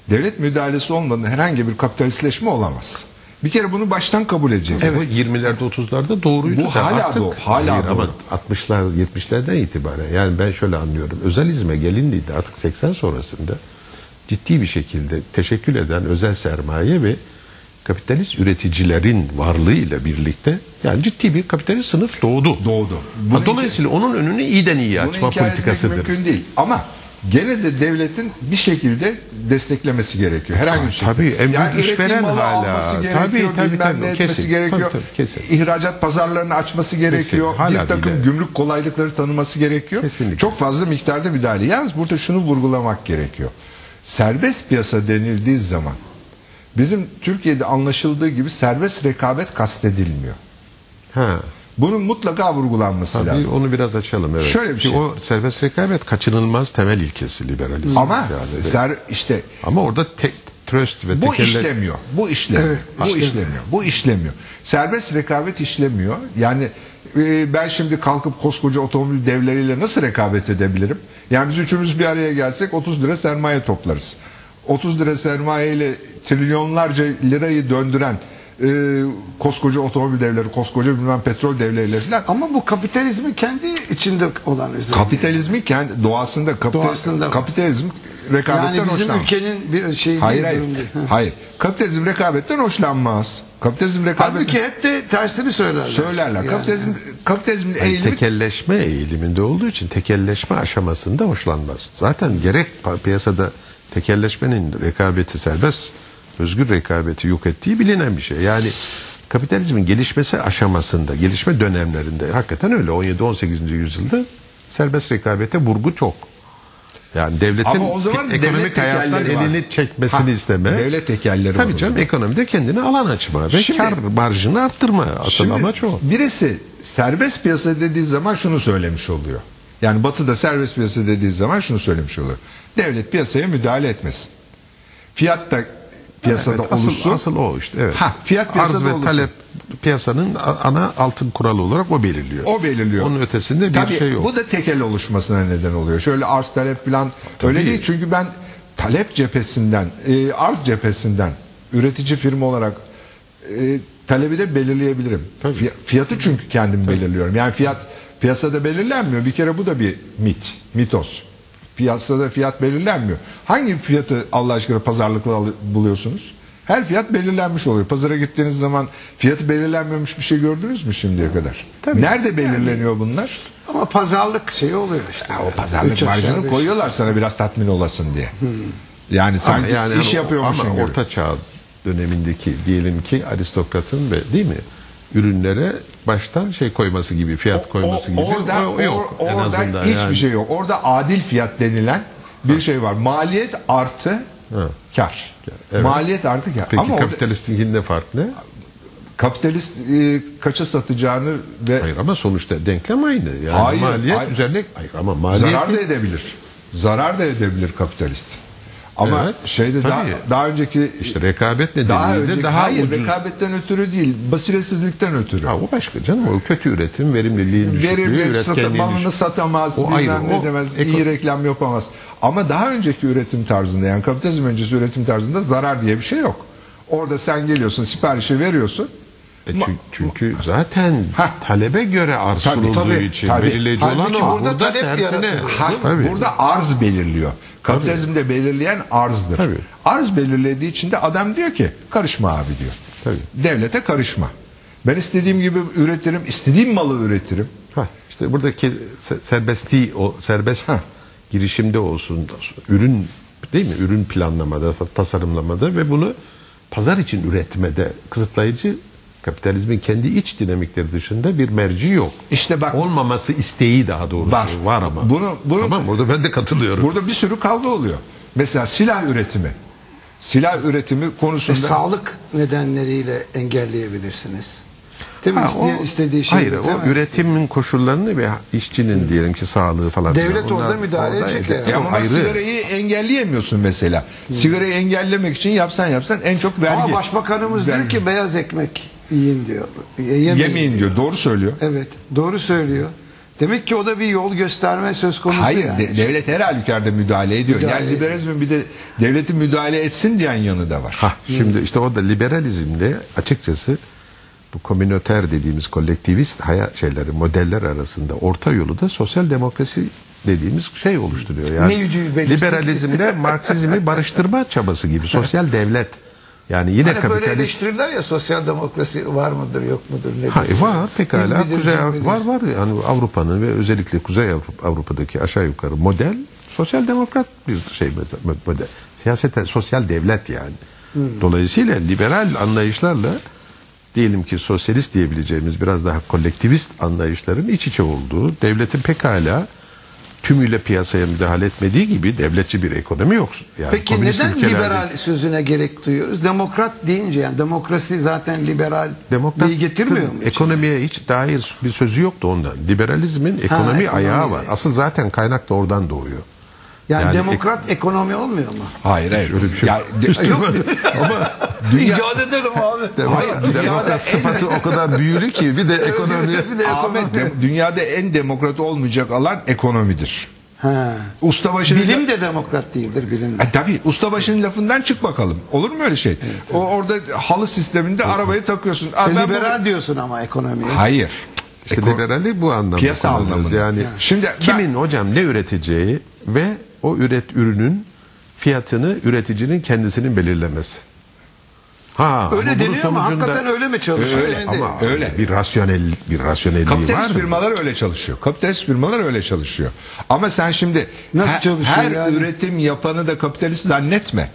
[SPEAKER 1] devlet müdahalesi olmadan herhangi bir kapitalistleşme olamaz. Bir kere bunu baştan kabul edeceğiz.
[SPEAKER 3] Bu 20'lerde 30'larda doğruydu.
[SPEAKER 1] Bu
[SPEAKER 3] da
[SPEAKER 1] hala
[SPEAKER 3] artık-
[SPEAKER 1] doğru, hala
[SPEAKER 3] Hayır, Ama
[SPEAKER 1] doğru.
[SPEAKER 3] 60'lar 70'lerden itibaren yani ben şöyle anlıyorum. Özalizme gelindiğinde artık 80 sonrasında ciddi bir şekilde teşekkül eden özel sermaye ve kapitalist üreticilerin varlığıyla birlikte yani ciddi bir kapitalist sınıf doğdu.
[SPEAKER 1] Doğdu. Bunu
[SPEAKER 3] Dolayısıyla onun önünü iyiden iyi açma politikasıdır.
[SPEAKER 1] mümkün değil. Ama gene de devletin bir şekilde desteklemesi gerekiyor. Herhangi bir şekilde.
[SPEAKER 3] tabii, em-
[SPEAKER 1] yani
[SPEAKER 3] işveren hala. Tabii, tabii, tabii,
[SPEAKER 1] ne etmesi
[SPEAKER 3] kesin.
[SPEAKER 1] gerekiyor.
[SPEAKER 3] Tabii, tabii, kesin.
[SPEAKER 1] İhracat pazarlarını açması gerekiyor.
[SPEAKER 3] Hala
[SPEAKER 1] bir takım
[SPEAKER 3] bile.
[SPEAKER 1] gümrük kolaylıkları tanıması gerekiyor.
[SPEAKER 3] Kesinlikle.
[SPEAKER 1] Çok fazla miktarda müdahale. Yalnız burada şunu vurgulamak gerekiyor. Serbest piyasa denildiği zaman bizim Türkiye'de anlaşıldığı gibi serbest rekabet kastedilmiyor.
[SPEAKER 3] Ha.
[SPEAKER 1] Bunun mutlaka vurgulanması
[SPEAKER 3] Tabii
[SPEAKER 1] lazım.
[SPEAKER 3] onu biraz açalım evet.
[SPEAKER 1] Şöyle bir
[SPEAKER 3] Ki
[SPEAKER 1] şey.
[SPEAKER 3] O serbest rekabet kaçınılmaz temel ilkesi liberalizm.
[SPEAKER 1] Ama
[SPEAKER 3] Yani.
[SPEAKER 1] ser, işte
[SPEAKER 3] Ama orada tek tröst ve
[SPEAKER 1] Bu
[SPEAKER 3] tekelle-
[SPEAKER 1] işlemiyor. Bu işlemiyor.
[SPEAKER 2] Evet,
[SPEAKER 1] bu
[SPEAKER 2] işlemiyor.
[SPEAKER 1] işlemiyor. Bu işlemiyor. Serbest rekabet işlemiyor. Yani e, ben şimdi kalkıp koskoca otomobil devleriyle nasıl rekabet edebilirim? Yani biz üçümüz bir araya gelsek 30 lira sermaye toplarız. 30 lira sermaye ile trilyonlarca lirayı döndüren e, koskoca otomobil devleri, koskoca bilmem petrol devleriyle falan
[SPEAKER 2] Ama bu kapitalizmin kendi içinde olan özelliği.
[SPEAKER 1] kapitalizmin kendi doğasında, kapita-
[SPEAKER 2] Doğasında.
[SPEAKER 1] kapitalizm rekabetten
[SPEAKER 2] yani bizim
[SPEAKER 1] hoşlanmaz.
[SPEAKER 2] ülkenin bir şey
[SPEAKER 1] Hayır hayır.
[SPEAKER 2] değil.
[SPEAKER 1] Hayır. Kapitalizm rekabetten hoşlanmaz. Kapitalizm rekabet
[SPEAKER 2] Halbuki hep de tersini söylerler.
[SPEAKER 1] söylerler.
[SPEAKER 2] Yani.
[SPEAKER 1] Kapitalizm kapitalizmin
[SPEAKER 3] Yani
[SPEAKER 1] eğilimi
[SPEAKER 3] tekelleşme eğiliminde olduğu için tekelleşme aşamasında hoşlanmaz. Zaten gerek piyasada tekelleşmenin rekabeti serbest, özgür rekabeti yok ettiği bilinen bir şey. Yani kapitalizmin gelişmesi aşamasında, gelişme dönemlerinde hakikaten öyle 17-18. yüzyılda serbest rekabete vurgu çok. Yani devletin
[SPEAKER 1] Ama o zaman
[SPEAKER 3] ekonomik
[SPEAKER 1] devlet
[SPEAKER 3] hayattan
[SPEAKER 1] tekelleri var.
[SPEAKER 3] elini çekmesini
[SPEAKER 1] Ha,
[SPEAKER 3] isteme.
[SPEAKER 1] devlet tekelleri
[SPEAKER 3] Tabii canım ekonomide kendine alan açma ve
[SPEAKER 1] Şimdi-
[SPEAKER 3] kar marjını arttırma. Asıl
[SPEAKER 1] Şimdi
[SPEAKER 3] amaç o.
[SPEAKER 1] birisi serbest piyasa dediği zaman şunu söylemiş oluyor. Yani batıda serbest piyasa dediği zaman şunu söylemiş oluyor. Devlet piyasaya müdahale etmesin. Fiyat da piyasada
[SPEAKER 3] Evet, asıl,
[SPEAKER 1] oluşsun.
[SPEAKER 3] asıl o işte. Evet.
[SPEAKER 1] Ha, fiyat piyasada
[SPEAKER 3] Arz ve
[SPEAKER 1] oluşsun.
[SPEAKER 3] talep piyasanın ana altın kuralı olarak o belirliyor.
[SPEAKER 1] O belirliyor.
[SPEAKER 3] Onun ötesinde bir
[SPEAKER 1] Tabii,
[SPEAKER 3] şey yok.
[SPEAKER 1] Bu da tekel oluşmasına neden oluyor. Şöyle arz talep falan öyle değil. Çünkü ben talep cephesinden, e, arz cephesinden üretici firma olarak e, talebi de belirleyebilirim. Fiy- Fiyatı çünkü kendim belirliyorum. Yani fiyat piyasada belirlenmiyor. Bir kere bu da bir mit, mitos. Piyasada fiyat belirlenmiyor. Hangi fiyatı Allah aşkına pazarlıkla buluyorsunuz? Her fiyat belirlenmiş oluyor. Pazara gittiğiniz zaman fiyatı belirlenmemiş bir şey gördünüz mü şimdiye kadar?
[SPEAKER 2] Tabii.
[SPEAKER 1] Nerede belirleniyor bunlar?
[SPEAKER 2] Ama pazarlık şeyi oluyor işte.
[SPEAKER 1] Ya o pazarlık marjını koyuyorlar sana biraz tatmin olasın diye. Yani
[SPEAKER 3] Ama
[SPEAKER 1] sanki
[SPEAKER 3] yani
[SPEAKER 1] iş yapıyormuşsun
[SPEAKER 3] ama
[SPEAKER 1] gibi.
[SPEAKER 3] orta çağ dönemindeki diyelim ki aristokratın ve değil mi ürünlere baştan şey koyması gibi fiyat koyması gibi
[SPEAKER 1] orada,
[SPEAKER 3] o, yok
[SPEAKER 1] or-
[SPEAKER 3] en
[SPEAKER 1] orada
[SPEAKER 3] azından
[SPEAKER 1] hiçbir
[SPEAKER 3] yani.
[SPEAKER 1] şey yok. Orada adil fiyat denilen bir şey var. Maliyet artı
[SPEAKER 3] Ha.
[SPEAKER 1] kar.
[SPEAKER 3] Evet.
[SPEAKER 1] Maliyet artı kar.
[SPEAKER 3] Peki
[SPEAKER 1] Ama
[SPEAKER 3] kapitalistin ne fark ne?
[SPEAKER 1] kapitalist e, kaça satacağını ve
[SPEAKER 3] Hayır ama sonuçta denklem aynı. Yani
[SPEAKER 1] Hayır,
[SPEAKER 3] maliyet
[SPEAKER 1] hayır.
[SPEAKER 3] üzerine hayır ama maliyet
[SPEAKER 1] zarar da edebilir. Zarar da edebilir kapitalist. Ama
[SPEAKER 3] Evet,
[SPEAKER 1] şeyde daha,
[SPEAKER 3] tabii.
[SPEAKER 1] daha önceki
[SPEAKER 3] işte rekabet nedeniyle
[SPEAKER 1] daha
[SPEAKER 3] daha,
[SPEAKER 1] önceki hayır
[SPEAKER 3] ucuz.
[SPEAKER 1] rekabetten ötürü değil basiretsizlikten ötürü.
[SPEAKER 3] Ha, o başka canım o kötü üretim, verimliliğin düşüklüğü,
[SPEAKER 1] Verir sata, satamaz,
[SPEAKER 3] O ayrı,
[SPEAKER 1] ne
[SPEAKER 3] o
[SPEAKER 1] demez,
[SPEAKER 3] eko-
[SPEAKER 1] iyi reklam yapamaz. Ama daha önceki üretim tarzında yani kapitalizm öncesi üretim tarzında zarar diye bir şey yok. Orada sen geliyorsun siparişi veriyorsun.
[SPEAKER 3] E çünkü, çünkü zaten
[SPEAKER 1] Hah.
[SPEAKER 3] talebe göre arz
[SPEAKER 1] Tabii,
[SPEAKER 3] sunulduğu
[SPEAKER 1] tabii,
[SPEAKER 3] için
[SPEAKER 1] tabii.
[SPEAKER 3] belirleyici olan
[SPEAKER 2] Halbuki
[SPEAKER 3] o.
[SPEAKER 2] burada talep
[SPEAKER 3] tersine-.
[SPEAKER 1] Ha,
[SPEAKER 3] Tabii.
[SPEAKER 1] burada arz belirliyor. Kapitalizmde belirleyen arzdır.
[SPEAKER 3] Tabii.
[SPEAKER 1] Arz belirlediği için de adam diyor ki karışma abi diyor.
[SPEAKER 3] Tabii.
[SPEAKER 1] Devlete karışma. Ben istediğim gibi üretirim, istediğim malı üretirim.
[SPEAKER 3] Hah, işte buradaki se- serbestliği, o serbest
[SPEAKER 1] Hah.
[SPEAKER 3] girişimde olsun, ürün değil mi? Ürün planlamada, tasarımlamada ve bunu pazar için üretmede kısıtlayıcı kapitalizmin kendi iç dinamikleri dışında bir merci yok.
[SPEAKER 1] İşte bak-
[SPEAKER 3] olmaması isteği daha doğrusu
[SPEAKER 1] Var.
[SPEAKER 3] var, ama.
[SPEAKER 1] Bunu- bunu-
[SPEAKER 3] tamam burada ben de katılıyorum.
[SPEAKER 1] Burada bir sürü kavga oluyor. Mesela silah üretimi. Silah üretimi
[SPEAKER 2] E,
[SPEAKER 1] konusunda
[SPEAKER 2] sağlık nedenleriyle engelleyebilirsiniz. Değil mi?
[SPEAKER 3] Ha,
[SPEAKER 2] İsteyen
[SPEAKER 3] o-
[SPEAKER 2] istediği şeyi
[SPEAKER 3] Hayır, o üretimin koşullarını ve işçinin diyelim ki sağlığı falan.
[SPEAKER 2] Devlet
[SPEAKER 3] filan,
[SPEAKER 2] orada müdahale edecek
[SPEAKER 3] eder.
[SPEAKER 2] yani.
[SPEAKER 1] E ama
[SPEAKER 3] ayrı.
[SPEAKER 1] sigarayı engelleyemiyorsun mesela. Sigarayı engellemek için yapsan yapsan en çok vergi.
[SPEAKER 2] Ama başbakanımız diyor
[SPEAKER 1] Vergi.
[SPEAKER 2] ki beyaz ekmek yiyin diyor. Ye- Yemeyin,
[SPEAKER 1] yemeyin diyor. Doğru söylüyor.
[SPEAKER 2] Evet doğru söylüyor. Demek ki o da bir yol gösterme söz konusu
[SPEAKER 1] Hayır
[SPEAKER 2] yani.
[SPEAKER 1] de- devlet her halükarda müdahale ediyor.
[SPEAKER 2] Müdahale
[SPEAKER 1] yani
[SPEAKER 2] ediyor.
[SPEAKER 1] liberalizmin bir de devletin müdahale etsin diyen yanı da var.
[SPEAKER 3] Hah, şimdi işte o da liberalizmde açıkçası bu komünöter dediğimiz kolektivist hayat şeyleri modeller arasında orta yolu da sosyal demokrasi dediğimiz şey oluşturuyor. Yani
[SPEAKER 2] Ne yüdüğü belirsiz.
[SPEAKER 3] liberalizmde Marksizmi barıştırma çabası gibi sosyal devlet. Yani yine
[SPEAKER 2] Hani böyle
[SPEAKER 3] kapitalist
[SPEAKER 2] eleştirirler ya sosyal demokrasi var mıdır yok mudur nedir?
[SPEAKER 3] Hayır var pekala.
[SPEAKER 2] Bilmidir,
[SPEAKER 3] Kuzey var var yani Avrupa'nın ve özellikle Kuzey Avrupa, Avrupa'daki aşağı yukarı model sosyal demokrat bir şey model. Siyasete sosyal devlet yani. Dolayısıyla liberal anlayışlarla diyelim ki sosyalist diyebileceğimiz biraz daha kolektivist anlayışların iç içe olduğu, devletin pekala tümüyle piyasaya müdahale etmediği gibi devletçi bir ekonomi yok. Yani
[SPEAKER 2] Peki neden
[SPEAKER 3] ülkelerde-
[SPEAKER 2] liberal sözüne gerek duyuyoruz? Demokrat deyince yani demokrasi zaten liberal
[SPEAKER 3] Demokrat
[SPEAKER 2] getirmiyor mu? içine?
[SPEAKER 3] Ekonomiye hiç dair bir sözü yoktu ondan. Liberalizmin ekonomi
[SPEAKER 2] ekonomi.
[SPEAKER 3] ayağı var. Asıl zaten kaynak da oradan doğuyor.
[SPEAKER 2] Yani,
[SPEAKER 3] Yani
[SPEAKER 2] demokrat ekonomi olmuyor mu?
[SPEAKER 1] Hayır hayır.
[SPEAKER 3] Öyle bir şey
[SPEAKER 1] Ya, de-
[SPEAKER 2] Yok.
[SPEAKER 1] ama dünya,
[SPEAKER 2] İcat ederim abi.
[SPEAKER 1] Hayır, dünyada
[SPEAKER 3] Demokrat
[SPEAKER 1] en-
[SPEAKER 3] sıfatı o kadar büyülü ki bir de ekonomi.
[SPEAKER 2] Bir de
[SPEAKER 1] Ahmet de- dünyada en demokrat olmayacak alan ekonomidir.
[SPEAKER 2] Ha.
[SPEAKER 1] Ustabaşı'nın
[SPEAKER 2] Bilim de demokrat değildir bilim de.
[SPEAKER 1] E, tabii ustabaşının lafından çık bakalım. Olur mu öyle şey? O orada halı sisteminde arabayı takıyorsun. Aa,
[SPEAKER 2] Sen
[SPEAKER 1] ben
[SPEAKER 2] liberal
[SPEAKER 1] bunu-
[SPEAKER 2] diyorsun ama ekonomiye.
[SPEAKER 1] Hayır.
[SPEAKER 3] İşte liberallik bu anlamda
[SPEAKER 1] Piyasa anlamında.
[SPEAKER 3] Yani
[SPEAKER 1] Şimdi ben-
[SPEAKER 3] kimin hocam ne üreteceği ve o üret ürünün fiyatını üreticinin kendisinin belirlemesi. Ha,
[SPEAKER 2] Öyle
[SPEAKER 3] ama
[SPEAKER 2] deniyor ama
[SPEAKER 3] sonucunda-
[SPEAKER 2] hakikaten öyle mi çalışıyor?
[SPEAKER 1] Öyle ama öyle.
[SPEAKER 3] bir rasyonel bir rasyonelliği
[SPEAKER 1] Kapitalist
[SPEAKER 3] var. mı?
[SPEAKER 1] firmalar öyle çalışıyor. Kapitalist firmalar öyle çalışıyor. Ama sen şimdi
[SPEAKER 2] Nasıl
[SPEAKER 1] her,
[SPEAKER 2] çalışıyor
[SPEAKER 1] her
[SPEAKER 2] yani?
[SPEAKER 1] üretim yapanı da kapitalist zannetme.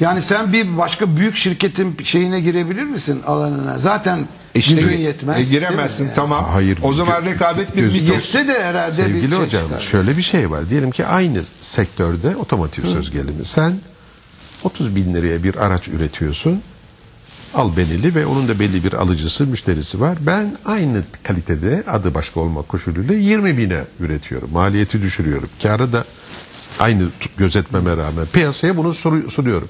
[SPEAKER 2] Yani sen bir başka büyük şirketin şeyine girebilir misin alanına? Zaten
[SPEAKER 1] İşte
[SPEAKER 2] gücün yetmez.
[SPEAKER 1] e, giremezsin tamam.
[SPEAKER 3] Hayır,
[SPEAKER 1] O zaman rekabet bir.
[SPEAKER 2] Yetse de herhalde bir
[SPEAKER 3] Sevgili
[SPEAKER 2] şey
[SPEAKER 3] hocam
[SPEAKER 2] çıkar.
[SPEAKER 3] şöyle bir şey var. Diyelim ki aynı sektörde otomotiv söz gelimi. Sen 30 bin liraya bir araç üretiyorsun. Albenili ve onun da belli bir alıcısı, müşterisi var. Ben aynı kalitede adı başka olmak koşuluyla 20 bine üretiyorum. Maliyeti düşürüyorum. Karı da aynı gözetmeme rağmen piyasaya bunu sunuyorum.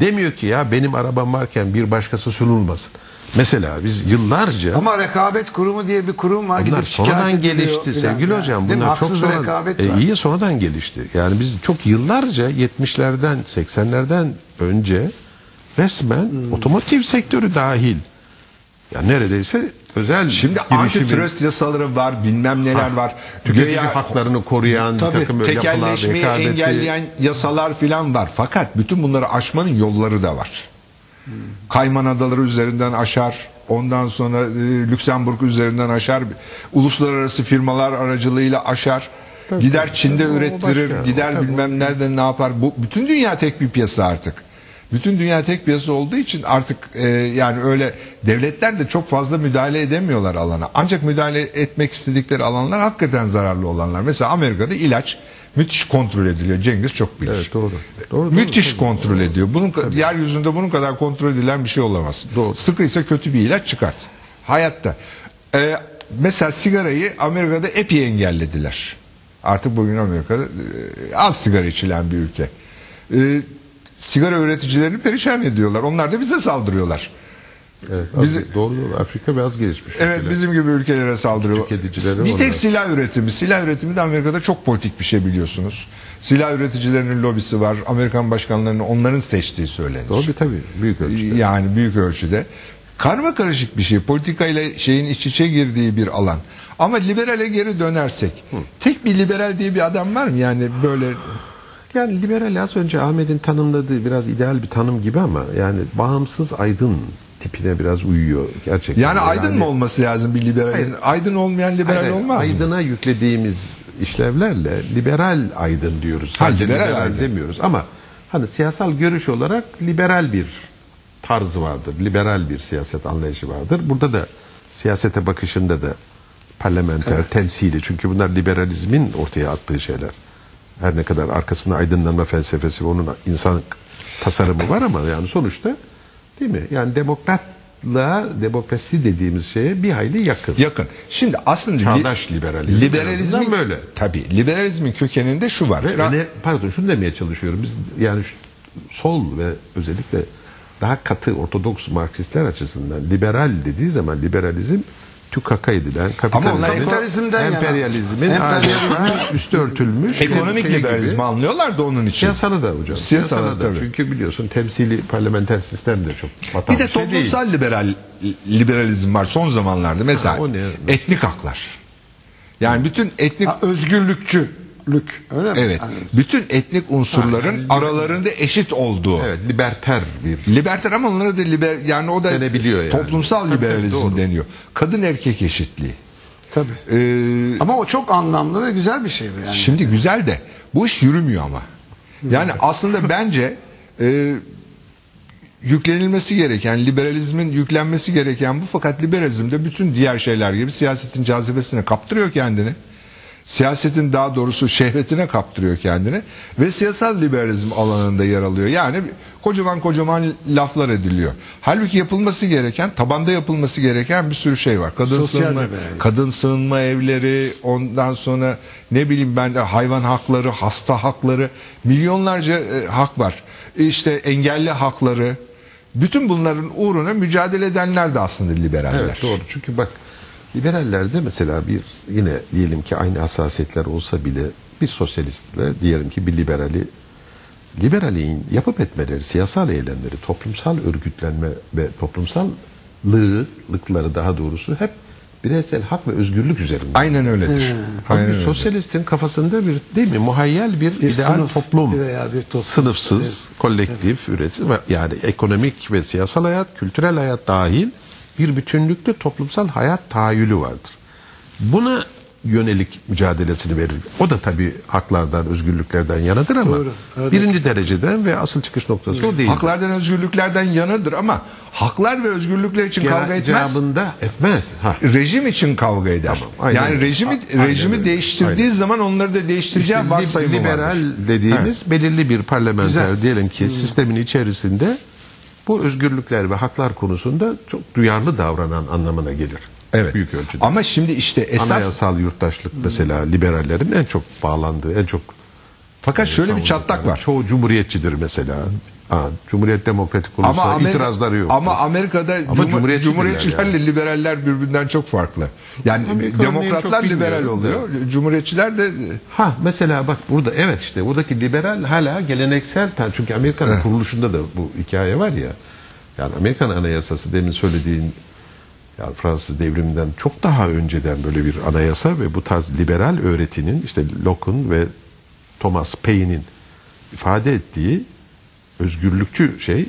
[SPEAKER 3] Demiyor ki ya benim arabam varken bir başkası sunulmasın. Mesela biz yıllarca
[SPEAKER 2] Ama rekabet kurumu diye bir kurum var.
[SPEAKER 3] Bunlar
[SPEAKER 2] gidip şikayet
[SPEAKER 3] sonradan
[SPEAKER 2] ediliyor
[SPEAKER 3] gelişti
[SPEAKER 2] filan
[SPEAKER 3] sevgili
[SPEAKER 2] yani.
[SPEAKER 3] hocam.
[SPEAKER 2] Değil mi?
[SPEAKER 3] Bunlar çok
[SPEAKER 2] Haksız
[SPEAKER 3] sonra
[SPEAKER 2] rekabet
[SPEAKER 3] e, iyi sonradan gelişti. Yani biz çok yıllarca 70'lerden 80'lerden önce resmen
[SPEAKER 2] Hmm.
[SPEAKER 3] otomotiv sektörü dahil. Ya neredeyse özel
[SPEAKER 1] Şimdi
[SPEAKER 3] girişimin-
[SPEAKER 1] antitrust yasaları var, bilmem neler var.
[SPEAKER 3] tüketici
[SPEAKER 1] Güya
[SPEAKER 3] haklarını koruyan bir
[SPEAKER 2] Tabii,
[SPEAKER 3] takım yapılar,
[SPEAKER 1] tekelleşmeyi
[SPEAKER 3] rekabeti.
[SPEAKER 1] engelleyen yasalar filan var. Fakat bütün bunları aşmanın yolları da var. Kayman Adaları üzerinden aşar. Ondan sonra e, Lüksemburg üzerinden aşar. Uluslararası firmalar aracılığıyla aşar. gider Çin'de
[SPEAKER 3] tabii,
[SPEAKER 1] ürettirir.
[SPEAKER 3] başka.
[SPEAKER 1] gider
[SPEAKER 3] Tabii.
[SPEAKER 1] bilmem nereden ne yapar. Bu bütün dünya tek bir piyasa artık. Bütün dünya tek piyasa olduğu için artık e, yani öyle devletler de çok fazla müdahale edemiyorlar alana. Ancak müdahale etmek istedikleri alanlar hakikaten zararlı olanlar. Mesela Amerika'da ilaç müthiş kontrol ediliyor. Cengiz çok bilir.
[SPEAKER 3] Evet, doğru. Doğru,
[SPEAKER 1] müthiş kontrol ediyor. Bunun ka- yeryüzünde bunun kadar kontrol edilen bir şey olamaz.
[SPEAKER 3] Doğru.
[SPEAKER 1] Sıkıysa kötü bir ilaç çıkart. Hayatta. Ee, mesela sigarayı Amerika'da epey engellediler. Artık bugün Amerika'da e, az sigara içilen bir ülke. Ee, sigara üreticilerini perişan ediyorlar. Onlar da bize saldırıyorlar.
[SPEAKER 3] Evet,
[SPEAKER 1] Bizi-
[SPEAKER 3] doğru doğru. Afrika ve az gelişmiş
[SPEAKER 1] Evet
[SPEAKER 3] ülkeler.
[SPEAKER 1] bizim gibi ülkelere saldırıyor. Bir
[SPEAKER 3] onlar.
[SPEAKER 1] tek silah üretimi. Silah üretimi de Amerika'da çok politik bir şey biliyorsunuz. Silah üreticilerinin lobisi var. Amerikan başkanlarının onların seçtiği söylenir.
[SPEAKER 3] Doğru tabii. Büyük ölçüde.
[SPEAKER 1] Yani büyük ölçüde. Karma karışık bir şey. Politika ile şeyin iç içe girdiği bir alan. Ama liberale geri dönersek. Tek bir liberal diye bir adam var mı? Yani böyle
[SPEAKER 3] Yani liberal az önce Ahmet'in tanımladığı biraz ideal bir tanım gibi ama yani bağımsız aydın tipine biraz uyuyor gerçekten.
[SPEAKER 1] yani aydın mı olması lazım bir liberalin?
[SPEAKER 3] Hayır.
[SPEAKER 1] Aydın olmayan liberal
[SPEAKER 3] Hayır,
[SPEAKER 1] olmaz mı?
[SPEAKER 3] Aydına yüklediğimiz işlevlerle liberal aydın diyoruz.
[SPEAKER 1] Ha,
[SPEAKER 3] Sadece
[SPEAKER 1] liberal
[SPEAKER 3] liberal,
[SPEAKER 1] aydın.
[SPEAKER 3] demiyoruz ama hani siyasal görüş olarak liberal bir tarzı vardır. Liberal bir siyaset anlayışı vardır. Burada da siyasete bakışında da parlamenter, temsili çünkü bunlar liberalizmin ortaya attığı şeyler. Her ne kadar arkasında aydınlanma felsefesi ve onun insan tasarımı var ama yani sonuçta değil mi? Yani demokratla demokrasi dediğimiz şeye bir hayli yakın.
[SPEAKER 1] Yakın. Şimdi aslında
[SPEAKER 3] Çağdaş liberalizm en
[SPEAKER 1] liberalizmin
[SPEAKER 3] böyle.
[SPEAKER 1] Tabii liberalizmin kökeninde şu var.
[SPEAKER 3] Ve öne, pardon şunu demeye çalışıyorum. Biz yani şu- sol ve özellikle daha katı ortodoks Marksistler açısından liberal dediği zaman liberalizm tükaka edilen kapitalizmin,
[SPEAKER 2] yana.
[SPEAKER 3] emperyalizmin adeta üstü örtülmüş
[SPEAKER 1] ekonomik
[SPEAKER 3] şey
[SPEAKER 1] liberalizmi
[SPEAKER 3] gibi.
[SPEAKER 1] anlıyorlar da onun için.
[SPEAKER 3] Siyasalı da hocam.
[SPEAKER 1] Siyasalı tabii.
[SPEAKER 3] Çünkü biliyorsun temsili parlamenter sistem de çok batan
[SPEAKER 1] Bir de
[SPEAKER 3] şey
[SPEAKER 1] toplumsal liberal liberalizm var son zamanlarda. Mesela
[SPEAKER 3] Ha,
[SPEAKER 1] etnik haklar. Yani bütün etnik
[SPEAKER 2] Ha, özgürlükçülük öyle mi?
[SPEAKER 1] evet,
[SPEAKER 2] Hani
[SPEAKER 1] bütün etnik unsurların aralarında eşit olduğu.
[SPEAKER 3] Evet, liberter bir
[SPEAKER 1] Liberter ama onlara da liber yani o da
[SPEAKER 3] Denebiliyor yani.
[SPEAKER 1] toplumsal
[SPEAKER 3] Tabii, tabii,
[SPEAKER 1] liberalizm
[SPEAKER 3] doğru.
[SPEAKER 1] deniyor. Kadın erkek eşitliği.
[SPEAKER 2] tabii.
[SPEAKER 1] Ee,
[SPEAKER 2] Ama o çok anlamlı ve güzel bir şey yani.
[SPEAKER 1] Şimdi güzel de bu iş yürümüyor ama. Yani aslında bence e, yüklenilmesi gereken, liberalizmin yüklenmesi gereken bu fakat liberalizm de bütün diğer şeyler gibi siyasetin cazibesine kaptırıyor kendini. Siyasetin daha doğrusu şehvetine kaptırıyor kendini ve siyasal liberalizm alanında yer alıyor. Yani kocaman kocaman laflar ediliyor. Halbuki yapılması gereken, tabanda yapılması gereken bir sürü şey var. Kadın
[SPEAKER 2] Sosyal
[SPEAKER 1] sığınma,
[SPEAKER 2] liberalizm.
[SPEAKER 1] kadın sığınma evleri, ondan sonra ne bileyim ben de hayvan hakları, hasta hakları, milyonlarca e, hak var. İşte engelli hakları. Bütün bunların uğruna mücadele edenler de aslında liberaller.
[SPEAKER 3] Evet doğru. Çünkü bak liberallerde mesela bir yine diyelim ki aynı hassasiyetler olsa bile bir sosyalistle diyelim ki bir liberali liberalin yapıp etmeleri, siyasal eylemleri, toplumsal örgütlenme ve toplumsallıkları daha doğrusu hep bireysel hak ve özgürlük üzerinde.
[SPEAKER 1] Aynen öyledir.
[SPEAKER 3] Ama
[SPEAKER 1] Aynen
[SPEAKER 3] bir
[SPEAKER 1] öyle.
[SPEAKER 3] sosyalistin kafasında bir değil mi muhayyel bir,
[SPEAKER 2] Bir
[SPEAKER 3] ideal
[SPEAKER 2] sınıf
[SPEAKER 3] toplum,
[SPEAKER 2] veya bir toplum.
[SPEAKER 3] sınıfsız, kolektif üretim ve yani ekonomik ve siyasal hayat, kültürel hayat dahil bir bütünlükte toplumsal hayat tahayyülü vardır. Buna yönelik mücadelesini verir. O da tabii haklardan, özgürlüklerden yanadır ama
[SPEAKER 2] Doğru, evet.
[SPEAKER 3] birinci dereceden ve asıl çıkış noktası o değil.
[SPEAKER 1] Haklardan özgürlüklerden yanıdır ama haklar ve özgürlükler için kavga etmez.
[SPEAKER 3] Cevabında etmez. Ha.
[SPEAKER 1] Rejim için kavga eder.
[SPEAKER 3] Tamam, aynen
[SPEAKER 1] yani rejimi
[SPEAKER 3] aynen
[SPEAKER 1] rejimi
[SPEAKER 3] öyle.
[SPEAKER 1] değiştirdiği
[SPEAKER 3] Aynen.
[SPEAKER 1] zaman onları da değiştireceği
[SPEAKER 3] İşte
[SPEAKER 1] varsayımı
[SPEAKER 3] liberal
[SPEAKER 1] vardır.
[SPEAKER 3] dediğimiz belirli bir parlamenter
[SPEAKER 2] Güzel.
[SPEAKER 3] diyelim ki sistemin içerisinde bu özgürlükler ve haklar konusunda çok duyarlı davranan anlamına gelir.
[SPEAKER 1] Evet.
[SPEAKER 3] Büyük ölçüde.
[SPEAKER 1] Ama şimdi işte esas
[SPEAKER 3] Anayasal yurttaşlık mesela liberallerin en çok bağlandığı, en çok
[SPEAKER 1] fakat şöyle bir çatlak var.
[SPEAKER 3] Çoğu cumhuriyetçidir mesela. Ha, Cumhuriyet demokratik olursa
[SPEAKER 1] Ama Amer-
[SPEAKER 3] itirazları yok.
[SPEAKER 1] Ama Amerika'da
[SPEAKER 3] Ama
[SPEAKER 1] Cumhur-
[SPEAKER 3] cumhuriyetçidirler
[SPEAKER 1] cumhuriyetçilerle liberaller birbirinden çok farklı. Yani
[SPEAKER 3] örneğin
[SPEAKER 1] demokratlar liberal oluyor. Cumhuriyetçiler de
[SPEAKER 3] Ha mesela bak burada evet işte buradaki liberal hala geleneksel çünkü Amerika'nın kuruluşunda da bu hikaye var ya. Yani Amerikan Anayasası demin söylediğin yani Fransız devriminden çok daha önceden böyle bir anayasa ve bu tarz liberal öğretinin işte Locke'un ve Thomas Paine'in ifade ettiği özgürlükçü şey e,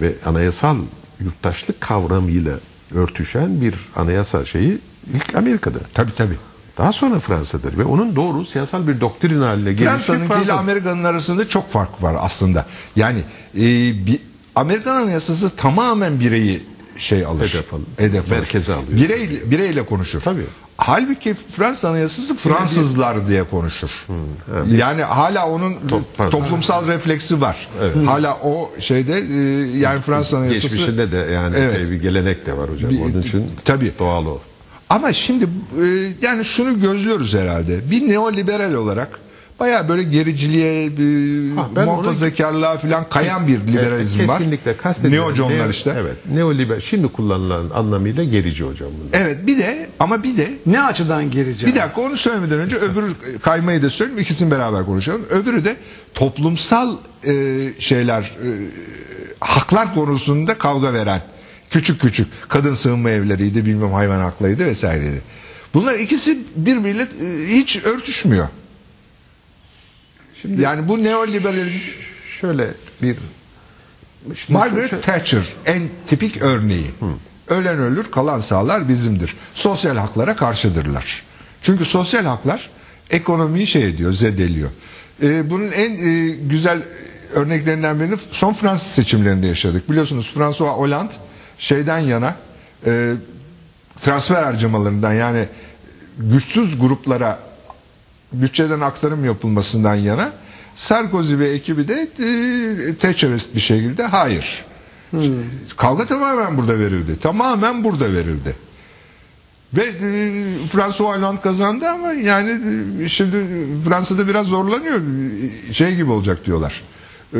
[SPEAKER 3] ve anayasal yurttaşlık kavramıyla örtüşen bir anayasa şeyi ilk Amerika'da.
[SPEAKER 1] tabii tabii.
[SPEAKER 3] Daha sonra Fransa'dır ve onun doğru siyasal bir doktrin haline gelişi
[SPEAKER 1] Fransa'nın ile
[SPEAKER 3] Fransa.
[SPEAKER 1] Amerika'nın arasında çok fark var aslında. Yani e, bir, Amerikan Anayasası tamamen bireyi şey alır.
[SPEAKER 3] Hedef alır.
[SPEAKER 1] Hedef alır.
[SPEAKER 3] Merkeze alıyor.
[SPEAKER 1] Birey, bireyle konuşur.
[SPEAKER 3] Tabii.
[SPEAKER 1] Halbuki Fransa Anayasası Fransızlar diye konuşur. Yani hala onun toplumsal refleksi var. Hala o şeyde e, yani Fransa Anayasası
[SPEAKER 3] Geçmişinde de yani
[SPEAKER 1] Evet.
[SPEAKER 3] bir gelenek de var hocam.
[SPEAKER 1] Bir-
[SPEAKER 3] Onun için
[SPEAKER 1] tabii.
[SPEAKER 3] doğal o.
[SPEAKER 1] Ama şimdi e, yani şunu gözlüyoruz herhalde. Bir neoliberal olarak Baya böyle gericiliğe, e,
[SPEAKER 3] Ha, ben
[SPEAKER 1] muhafazakarlığa falan kayan bir liberalizm
[SPEAKER 3] Evet,
[SPEAKER 1] var.
[SPEAKER 3] Kesinlikle kastediyorum.
[SPEAKER 1] Neoconlar
[SPEAKER 3] Neo-
[SPEAKER 1] işte.
[SPEAKER 3] Evet. Neoliber şimdi kullanılan anlamıyla gerici hocam bunlar.
[SPEAKER 1] Evet bir de ama bir de
[SPEAKER 2] Ne açıdan gerici?
[SPEAKER 1] bir dakika onu söylemeden önce öbür kaymayı da söyleyeyim ikisini beraber konuşalım. Öbürü de toplumsal e, şeyler e, haklar konusunda kavga veren küçük küçük kadın sığınma evleriydi bilmem hayvan haklarıydı vesaireydi. Bunlar ikisi birbiriyle e, hiç örtüşmüyor.
[SPEAKER 3] Şimdi
[SPEAKER 1] Yani bu neoliberalizm
[SPEAKER 3] şöyle bir
[SPEAKER 1] Margaret
[SPEAKER 3] şu-
[SPEAKER 1] Thatcher en tipik örneği. Ölen ölür, kalan sağlar bizimdir. Sosyal haklara karşıdırlar. Çünkü sosyal haklar ekonomiyi şey ediyor, zedeliyor. Ee, bunun en e, güzel örneklerinden birini son Fransız seçimlerinde yaşadık. Biliyorsunuz François Hollande şeyden yana e, transfer harcamalarından yani güçsüz gruplara bütçeden aktarım yapılmasından yana Sarkozy ve ekibi de e, Thatcherist bir şekilde hayır. Kavga tamamen burada verildi. Tamamen burada verildi. Ve e, François Hollande kazandı ama yani e, şimdi Fransa'da biraz zorlanıyor. E, Şey gibi olacak diyorlar. E,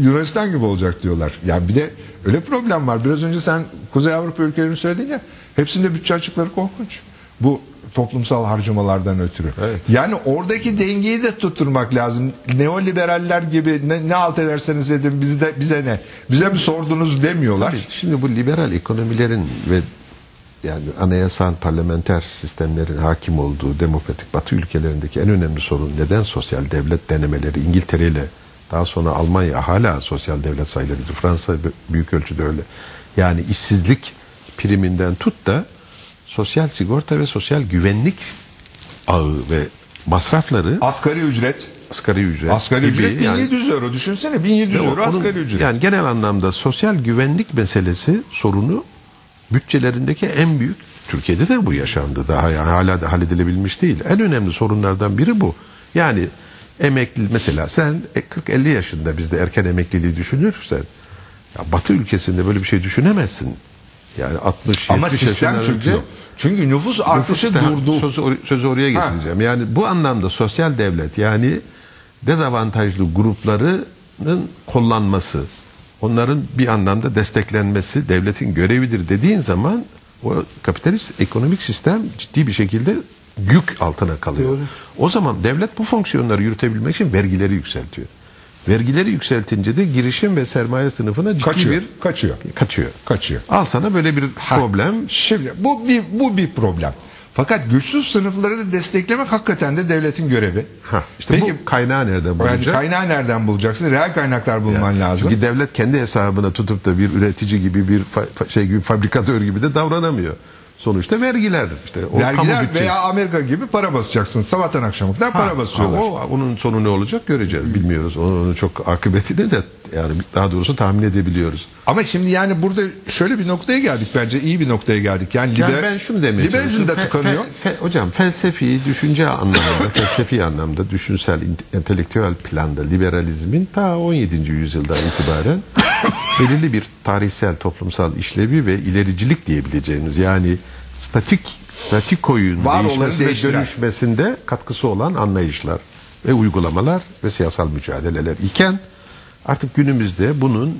[SPEAKER 1] Yunanistan gibi olacak diyorlar. Yani bir de öyle problem var. Biraz önce sen Kuzey Avrupa ülkelerini söyledin ya. Hepsinde bütçe açıkları korkunç. Bu toplumsal harcamalardan ötürü.
[SPEAKER 3] Evet.
[SPEAKER 1] Yani oradaki dengeyi de tutturmak lazım. Neoliberaller gibi ne, ne alt ederseniz edin bize, bize ne? Bize mi sordunuz demiyorlar.
[SPEAKER 3] Şimdi bu liberal ekonomilerin ve yani anayasal parlamenter sistemlerin hakim olduğu demokratik batı ülkelerindeki en önemli sorun neden sosyal devlet denemeleri İngiltere ile daha sonra Almanya hala sosyal devlet sayılabilir. Fransa büyük ölçüde öyle. Yani işsizlik priminden tut da sosyal sigorta ve sosyal güvenlik ağı ve masrafları
[SPEAKER 1] Asgari ücret.
[SPEAKER 3] asgari ücret
[SPEAKER 1] Asgari
[SPEAKER 3] gibi
[SPEAKER 1] ücret
[SPEAKER 3] yani-
[SPEAKER 1] 1700 euro. Düşünsene 1700
[SPEAKER 3] ve
[SPEAKER 1] euro
[SPEAKER 3] onun-
[SPEAKER 1] asgari ücret.
[SPEAKER 3] Yani genel anlamda sosyal güvenlik meselesi sorunu bütçelerindeki en büyük Türkiye'de de bu yaşandı daha yani hala da halledilebilmiş değil. En önemli sorunlardan biri bu. Yani emekli mesela sen e, 40-50 yaşında bizde erken emekliliği düşünürsen ya Batı ülkesinde böyle bir şey düşünemezsin. Yani 60
[SPEAKER 1] Ama
[SPEAKER 3] 70
[SPEAKER 1] sistem
[SPEAKER 3] önce
[SPEAKER 1] Çünkü nüfus artışı
[SPEAKER 3] işte,
[SPEAKER 1] durdu.
[SPEAKER 3] Sözü, or- sözü oraya getireceğim. Yani bu anlamda sosyal devlet yani dezavantajlı gruplarının kullanması, onların bir anlamda desteklenmesi devletin görevidir dediğin zaman o kapitalist ekonomik sistem ciddi bir şekilde yük altına kalıyor. O zaman devlet bu fonksiyonları yürütebilmek için vergileri yükseltiyor. Vergileri yükseltince de girişim ve sermaye sınıfına ciddi
[SPEAKER 1] Kaçıyor.
[SPEAKER 3] bir
[SPEAKER 1] Kaçıyor.
[SPEAKER 3] kaçıyor.
[SPEAKER 1] Kaçıyor.
[SPEAKER 3] Al sana böyle bir problem.
[SPEAKER 1] Şimdi bu bir bu bir problem. Fakat güçsüz sınıfları da desteklemek hakikaten de devletin görevi.
[SPEAKER 3] Ha, işte bu kaynağı nereden
[SPEAKER 1] yani
[SPEAKER 3] bulacak?
[SPEAKER 1] kaynağı nereden bulacaksın? Reel kaynaklar bulman lazım.
[SPEAKER 3] Çünkü devlet kendi hesabına tutup da bir üretici gibi bir şey gibi fabrikatör gibi de davranamıyor. Sonuçta vergiler işte o kamu
[SPEAKER 1] Vergiler
[SPEAKER 3] bütçesi.
[SPEAKER 1] veya Amerika gibi para basacaksın. Sabahtan akşama kadar para basıyorlar.
[SPEAKER 3] o, onun sonu ne olacak göreceğiz. Bilmiyoruz. Onun çok akıbetini de yani daha doğrusu tahmin edebiliyoruz.
[SPEAKER 1] Ama şimdi yani burada şöyle bir noktaya geldik bence iyi bir noktaya geldik. Yani,
[SPEAKER 3] Yani
[SPEAKER 1] liber-
[SPEAKER 3] ben şunu demeye
[SPEAKER 1] liberalizm de tıkanıyor.
[SPEAKER 3] fe- fe- hocam felsefi, düşünce anlamında, felsefi anlamda, düşünsel, entelektüel planda liberalizmin ta 17. yüzyıldan itibaren belirli bir tarihsel, toplumsal işlevi ve ilericilik diyebileceğimiz yani statik, statikoyun
[SPEAKER 1] Var
[SPEAKER 3] değişmesi ve
[SPEAKER 1] değiştiren.
[SPEAKER 3] dönüşmesinde katkısı olan anlayışlar ve uygulamalar ve siyasal mücadeleler iken artık günümüzde bunun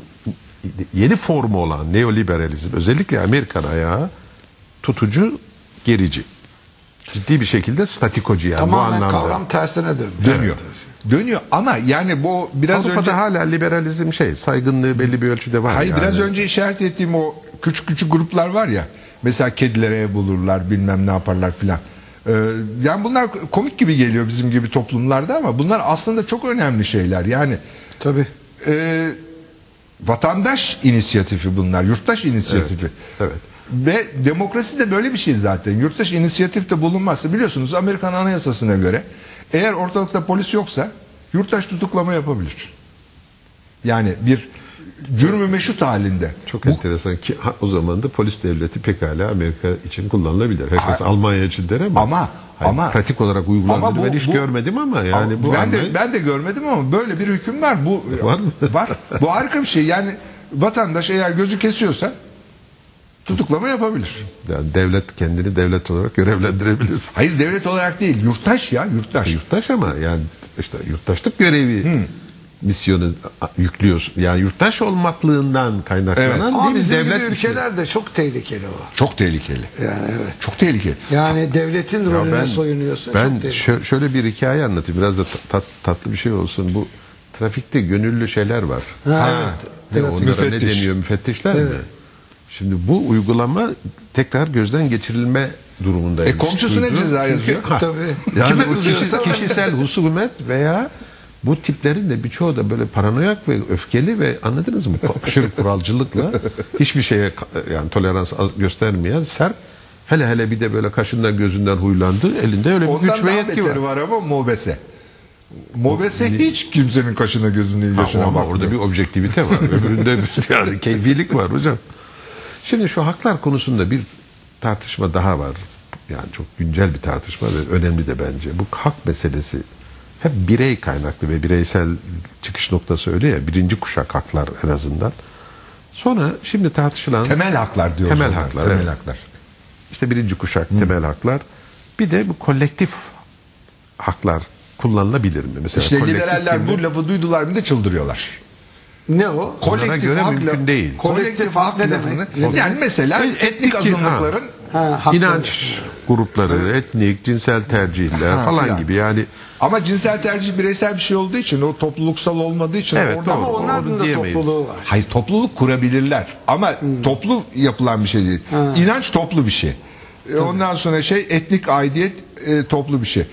[SPEAKER 3] yeni formu olan neoliberalizm özellikle Amerikan ayağı tutucu gerici. Ciddi bir şekilde statikocu yani bu
[SPEAKER 2] Tamamen
[SPEAKER 3] anlamda.
[SPEAKER 2] kavram tersine dönüyor.
[SPEAKER 1] Dönüyor. Dönüyor ama yani bu biraz
[SPEAKER 3] Avrupa'da
[SPEAKER 1] önce
[SPEAKER 3] hala liberalizm şey saygınlığı belli bir ölçüde var.
[SPEAKER 1] Hayır
[SPEAKER 3] yani.
[SPEAKER 1] biraz önce işaret ettiğim o küçük küçük gruplar var ya. Mesela kedilere ev bulurlar, bilmem ne yaparlar filan. Ee, yani bunlar komik gibi geliyor bizim gibi toplumlarda ama bunlar aslında çok önemli şeyler. Yani
[SPEAKER 2] Tabii.
[SPEAKER 1] e, vatandaş inisiyatifi bunlar, yurttaş inisiyatifi.
[SPEAKER 3] evet.
[SPEAKER 1] Ve demokrasi de böyle bir şey zaten. Yurttaş inisiyatifte bulunmazsa biliyorsunuz Amerikan Anayasası'na göre eğer ortalıkta polis yoksa yurttaş tutuklama yapabilir. Yani bir cürmü meşrut halinde.
[SPEAKER 3] Çok
[SPEAKER 1] Bu-
[SPEAKER 3] enteresan ki ha, o zaman da polis devleti pekala Amerika için kullanılabilir. Herkes Almanya için der ama,
[SPEAKER 1] Ama-
[SPEAKER 3] Hayır,
[SPEAKER 1] ama-
[SPEAKER 3] pratik olarak uygulandığını
[SPEAKER 1] Ama bu-
[SPEAKER 3] ben hiç
[SPEAKER 1] bu-
[SPEAKER 3] görmedim ama yani
[SPEAKER 1] Ama
[SPEAKER 3] bu
[SPEAKER 1] ben de
[SPEAKER 3] anlayış-
[SPEAKER 1] ben de görmedim ama böyle bir hüküm var. Bu
[SPEAKER 3] Var mı?
[SPEAKER 1] Var. Bu harika bir şey. Yani vatandaş eğer gözü kesiyorsa tutuklama yapabilir.
[SPEAKER 3] Yani devlet kendini devlet olarak görevlendirebilir.
[SPEAKER 1] Hayır devlet olarak değil, yurttaş ya, yurttaş.
[SPEAKER 3] Yurttaş ama yani işte yurttaşlık görevi misyonu yüklüyorsun. Yani yurttaş olmaklığından kaynaklanan
[SPEAKER 1] Evet.
[SPEAKER 3] değil mi?
[SPEAKER 2] bizim
[SPEAKER 3] devlet
[SPEAKER 2] gibi
[SPEAKER 3] misyonu.
[SPEAKER 2] ülkelerde çok tehlikeli o.
[SPEAKER 1] Çok tehlikeli.
[SPEAKER 2] Yani evet.
[SPEAKER 1] Çok tehlikeli.
[SPEAKER 2] Yani devletin
[SPEAKER 3] Ya
[SPEAKER 2] rolüne
[SPEAKER 3] ben,
[SPEAKER 2] soyunuyorsun.
[SPEAKER 3] ben şö- şöyle bir hikaye anlatayım. Biraz da tat- tatlı bir şey olsun. Bu trafikte gönüllü şeyler var.
[SPEAKER 2] Ha,
[SPEAKER 1] Ha,
[SPEAKER 2] evet.
[SPEAKER 3] Ne, onlara ne
[SPEAKER 1] Müfettiş.
[SPEAKER 3] deniyor? Müfettişler mi?
[SPEAKER 2] Evet.
[SPEAKER 3] Şimdi bu uygulama tekrar gözden geçirilme durumundaymış.
[SPEAKER 1] E, komşusuna ceza yazıyor.
[SPEAKER 2] Tabii.
[SPEAKER 3] Yani
[SPEAKER 2] Kime
[SPEAKER 3] kişi- kişisel husumet veya bu tiplerin de birçoğu da böyle paranoyak ve öfkeli ve anladınız mı? Aşırı kuralcılıkla hiçbir şeye yani tolerans göstermeyen sert hele hele bir de böyle kaşından gözünden huylandı elinde öyle bir
[SPEAKER 1] Ondan
[SPEAKER 3] güç ve yetki var.
[SPEAKER 1] var ama mobese. Mobese hiç kimsenin kaşına gözüne
[SPEAKER 3] Ha,
[SPEAKER 1] yaşına
[SPEAKER 3] ama
[SPEAKER 1] bakmıyor.
[SPEAKER 3] orada bir objektivite var. Öbüründe bir yani keyfilik var hocam. Şimdi şu haklar konusunda bir tartışma daha var. Yani çok güncel bir tartışma ve önemli de bence. Bu hak meselesi hep birey kaynaklı ve bireysel çıkış noktası öyle ya. Birinci kuşak haklar en azından. Sonra şimdi tartışılan
[SPEAKER 1] Temel haklar diyoruz.
[SPEAKER 3] Temel
[SPEAKER 1] onlar,
[SPEAKER 3] haklar,
[SPEAKER 1] Temel
[SPEAKER 3] evet.
[SPEAKER 1] haklar.
[SPEAKER 3] işte birinci kuşak temel haklar. Bir de bu kolektif haklar kullanılabilir mi? Mesela
[SPEAKER 1] İşte
[SPEAKER 3] kolektif
[SPEAKER 1] liberaller bu lafı duydular mı da çıldırıyorlar.
[SPEAKER 2] Ne o?
[SPEAKER 1] Kolektif
[SPEAKER 3] göre
[SPEAKER 1] hak
[SPEAKER 3] mümkün değil.
[SPEAKER 1] Kolektif hak
[SPEAKER 2] ne demek?
[SPEAKER 1] Yani mesela
[SPEAKER 3] Etnik-
[SPEAKER 1] etnik
[SPEAKER 3] ha.
[SPEAKER 1] azınlıkların
[SPEAKER 2] Ha, haklı.
[SPEAKER 3] İnanç grupları, etnik, cinsel tercihler
[SPEAKER 1] Ha,
[SPEAKER 3] falan
[SPEAKER 1] filan.
[SPEAKER 3] gibi yani
[SPEAKER 1] ama cinsel tercih bireysel bir şey olduğu için o topluluksal olmadığı için
[SPEAKER 3] Evet,
[SPEAKER 1] orada
[SPEAKER 3] doğru.
[SPEAKER 2] Ama onların
[SPEAKER 3] Onu
[SPEAKER 2] da
[SPEAKER 3] diyemeyiz.
[SPEAKER 2] topluluğu var.
[SPEAKER 1] Hayır topluluk kurabilirler ama toplu yapılan bir şey değil. İnanç toplu bir şey. E, Ondan sonra şey etnik aidiyet e, toplu bir şey.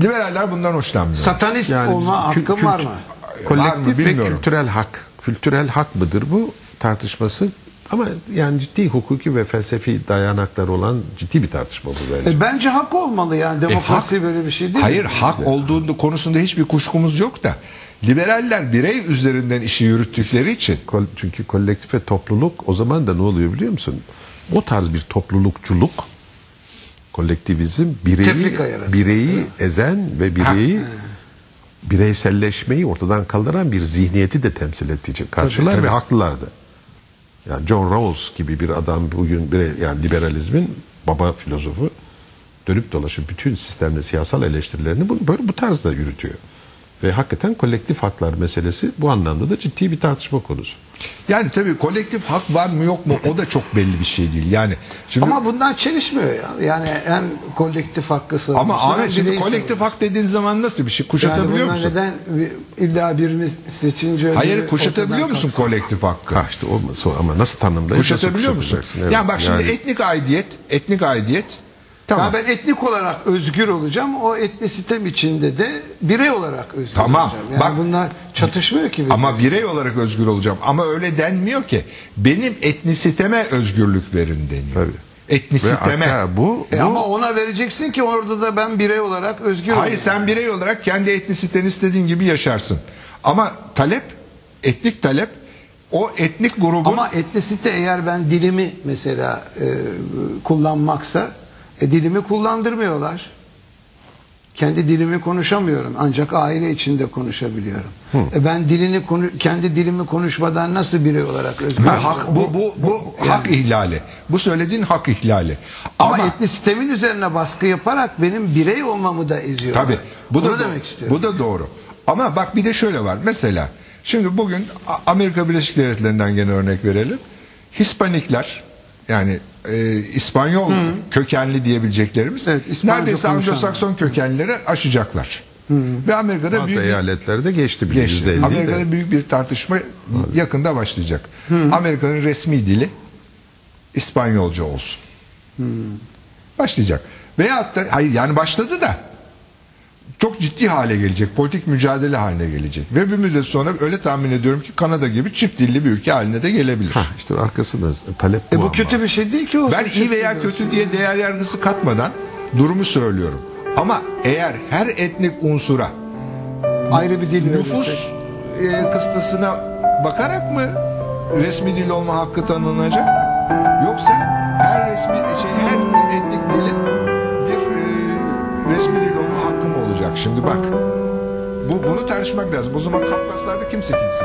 [SPEAKER 1] Liberaller bundan hoşlanmıyor.
[SPEAKER 2] Satanist
[SPEAKER 3] Yani
[SPEAKER 2] olma
[SPEAKER 3] kül-
[SPEAKER 2] hakkın
[SPEAKER 3] kült-
[SPEAKER 2] var mı?
[SPEAKER 1] Var mı
[SPEAKER 3] kolektif ve
[SPEAKER 1] bilmiyorum.
[SPEAKER 3] kültürel hak. Kültürel hak mıdır bu tartışması? Ama yani ciddi hukuki ve felsefi dayanakları olan ciddi bir tartışma bu bence.
[SPEAKER 2] E, bence hak olmalı yani.
[SPEAKER 1] E,
[SPEAKER 2] Demokrasi
[SPEAKER 1] hak-
[SPEAKER 2] böyle bir şey değil
[SPEAKER 1] Hayır
[SPEAKER 2] mi?
[SPEAKER 1] hak olduğunda konusunda hiçbir kuşkumuz yok da liberaller birey üzerinden işi yürüttükleri için
[SPEAKER 3] Kol- Çünkü kolektif ve topluluk o zaman da ne oluyor biliyor musun? O tarz bir toplulukçuluk kolektivizm bireyi bireyi ezen ve bireyi bireyselleşmeyi ortadan kaldıran bir zihniyeti de temsil ettiği için karşılar
[SPEAKER 1] tabii.
[SPEAKER 3] ve haklılardı. Yani John Rawls gibi bir adam bugün bir yani liberalizmin baba filozofu dönüp dolaşıp bütün sistemde siyasal eleştirilerini bu, böyle bu tarzda yürütüyor. Ve hakikaten kolektif haklar meselesi bu anlamda da ciddi bir tartışma konusu.
[SPEAKER 1] yani tabii kolektif hak var mı yok mu o da çok belli bir şey değil. Yani şimdi
[SPEAKER 2] Ama bundan çelişmiyor ya. Yani hem kolektif hakkı savunuyorsun.
[SPEAKER 1] ama Ahmet şimdi kolektif hak dediğin zaman nasıl bir şey? Kuşatabiliyor
[SPEAKER 2] yani
[SPEAKER 1] musun?
[SPEAKER 2] neden bir- illa birini seçince
[SPEAKER 1] Hayır kuşatabiliyor musun
[SPEAKER 2] kalksın?
[SPEAKER 1] kolektif hakkı?
[SPEAKER 3] Ha işte olmaz ama nasıl tanımlayıp nasıl
[SPEAKER 1] Kuşatabiliyor musun?
[SPEAKER 3] Evet,
[SPEAKER 1] yani bak şimdi
[SPEAKER 3] yani-
[SPEAKER 1] etnik aidiyet, etnik aidiyet tamam.
[SPEAKER 2] Ya ben etnik olarak özgür olacağım. O etnisistem içinde de birey olarak özgür
[SPEAKER 1] Tamam,
[SPEAKER 2] olacağım. Yani
[SPEAKER 1] bak-
[SPEAKER 2] bunlar çatışmıyor ki. birbirine.
[SPEAKER 1] Ama birey olarak özgür olacağım. Ama öyle denmiyor ki. Benim etnisiteme özgürlük verin deniyor.
[SPEAKER 3] Tabii.
[SPEAKER 1] Etnisiteme.
[SPEAKER 3] hatta bu,
[SPEAKER 2] E
[SPEAKER 3] bu
[SPEAKER 2] ama ona vereceksin ki orada da ben birey olarak özgür
[SPEAKER 1] Hayır
[SPEAKER 2] olayım.
[SPEAKER 1] sen birey olarak kendi etnisiteni istediğin gibi yaşarsın. Ama talep, etnik talep o etnik grubun
[SPEAKER 2] Ama etnisite eğer ben dilimi mesela e, kullanmaksa e, dilimi kullandırmıyorlar. Kendi dilimi konuşamıyorum ancak aile içinde konuşabiliyorum. E ben dilini konu, kendi dilimi konuşmadan nasıl birey olarak özgür
[SPEAKER 1] Ha, hak bu bu bu hak ihlali. Bu söylediğin hak ihlali.
[SPEAKER 2] Ama,
[SPEAKER 1] Ama,
[SPEAKER 2] etnisitemin üzerine baskı yaparak benim birey olmamı da eziyor.
[SPEAKER 1] tabii bu da
[SPEAKER 2] demek istiyorum.
[SPEAKER 1] Bu da doğru. Ama bak bir de şöyle var. Mesela şimdi bugün Amerika Birleşik Devletleri'nden gene örnek verelim. Hispanikler yani e, İspanyol kökenli diyebileceklerimiz
[SPEAKER 2] Evet,
[SPEAKER 1] neredeyse. Anglo-Sakson kökenlileri aşacaklar. Ve Amerika'da büyük bir-
[SPEAKER 3] eyaletlerde geçti bile
[SPEAKER 1] Geçti. Amerika'da
[SPEAKER 3] de.
[SPEAKER 1] büyük bir tartışma yakında başlayacak. Amerika'nın resmi dili İspanyolca olsun. Başlayacak. Veyahut da hayır yani başladı da çok ciddi hale gelecek. Politik mücadele haline gelecek. Ve bir müddet sonra öyle tahmin ediyorum ki Kanada gibi çift dilli bir ülke haline de gelebilir.
[SPEAKER 3] Ha, işte arkasında talep bu,
[SPEAKER 2] E bu
[SPEAKER 3] ama.
[SPEAKER 2] kötü bir şey değil ki o.
[SPEAKER 1] Ben iyi veya kötü diye değer yargısı katmadan durumu söylüyorum. Ama eğer her etnik unsura
[SPEAKER 2] ayrı bir dil
[SPEAKER 1] nüfus e, kıstasına bakarak mı resmi dil olma hakkı tanınacak? Yoksa her resmi şey her etnik dilin bir e, resmi dil olma hakkı olacak? Şimdi bak. Bu bunu tartışmak lazım. O zaman Kafkaslarda kimse kimse.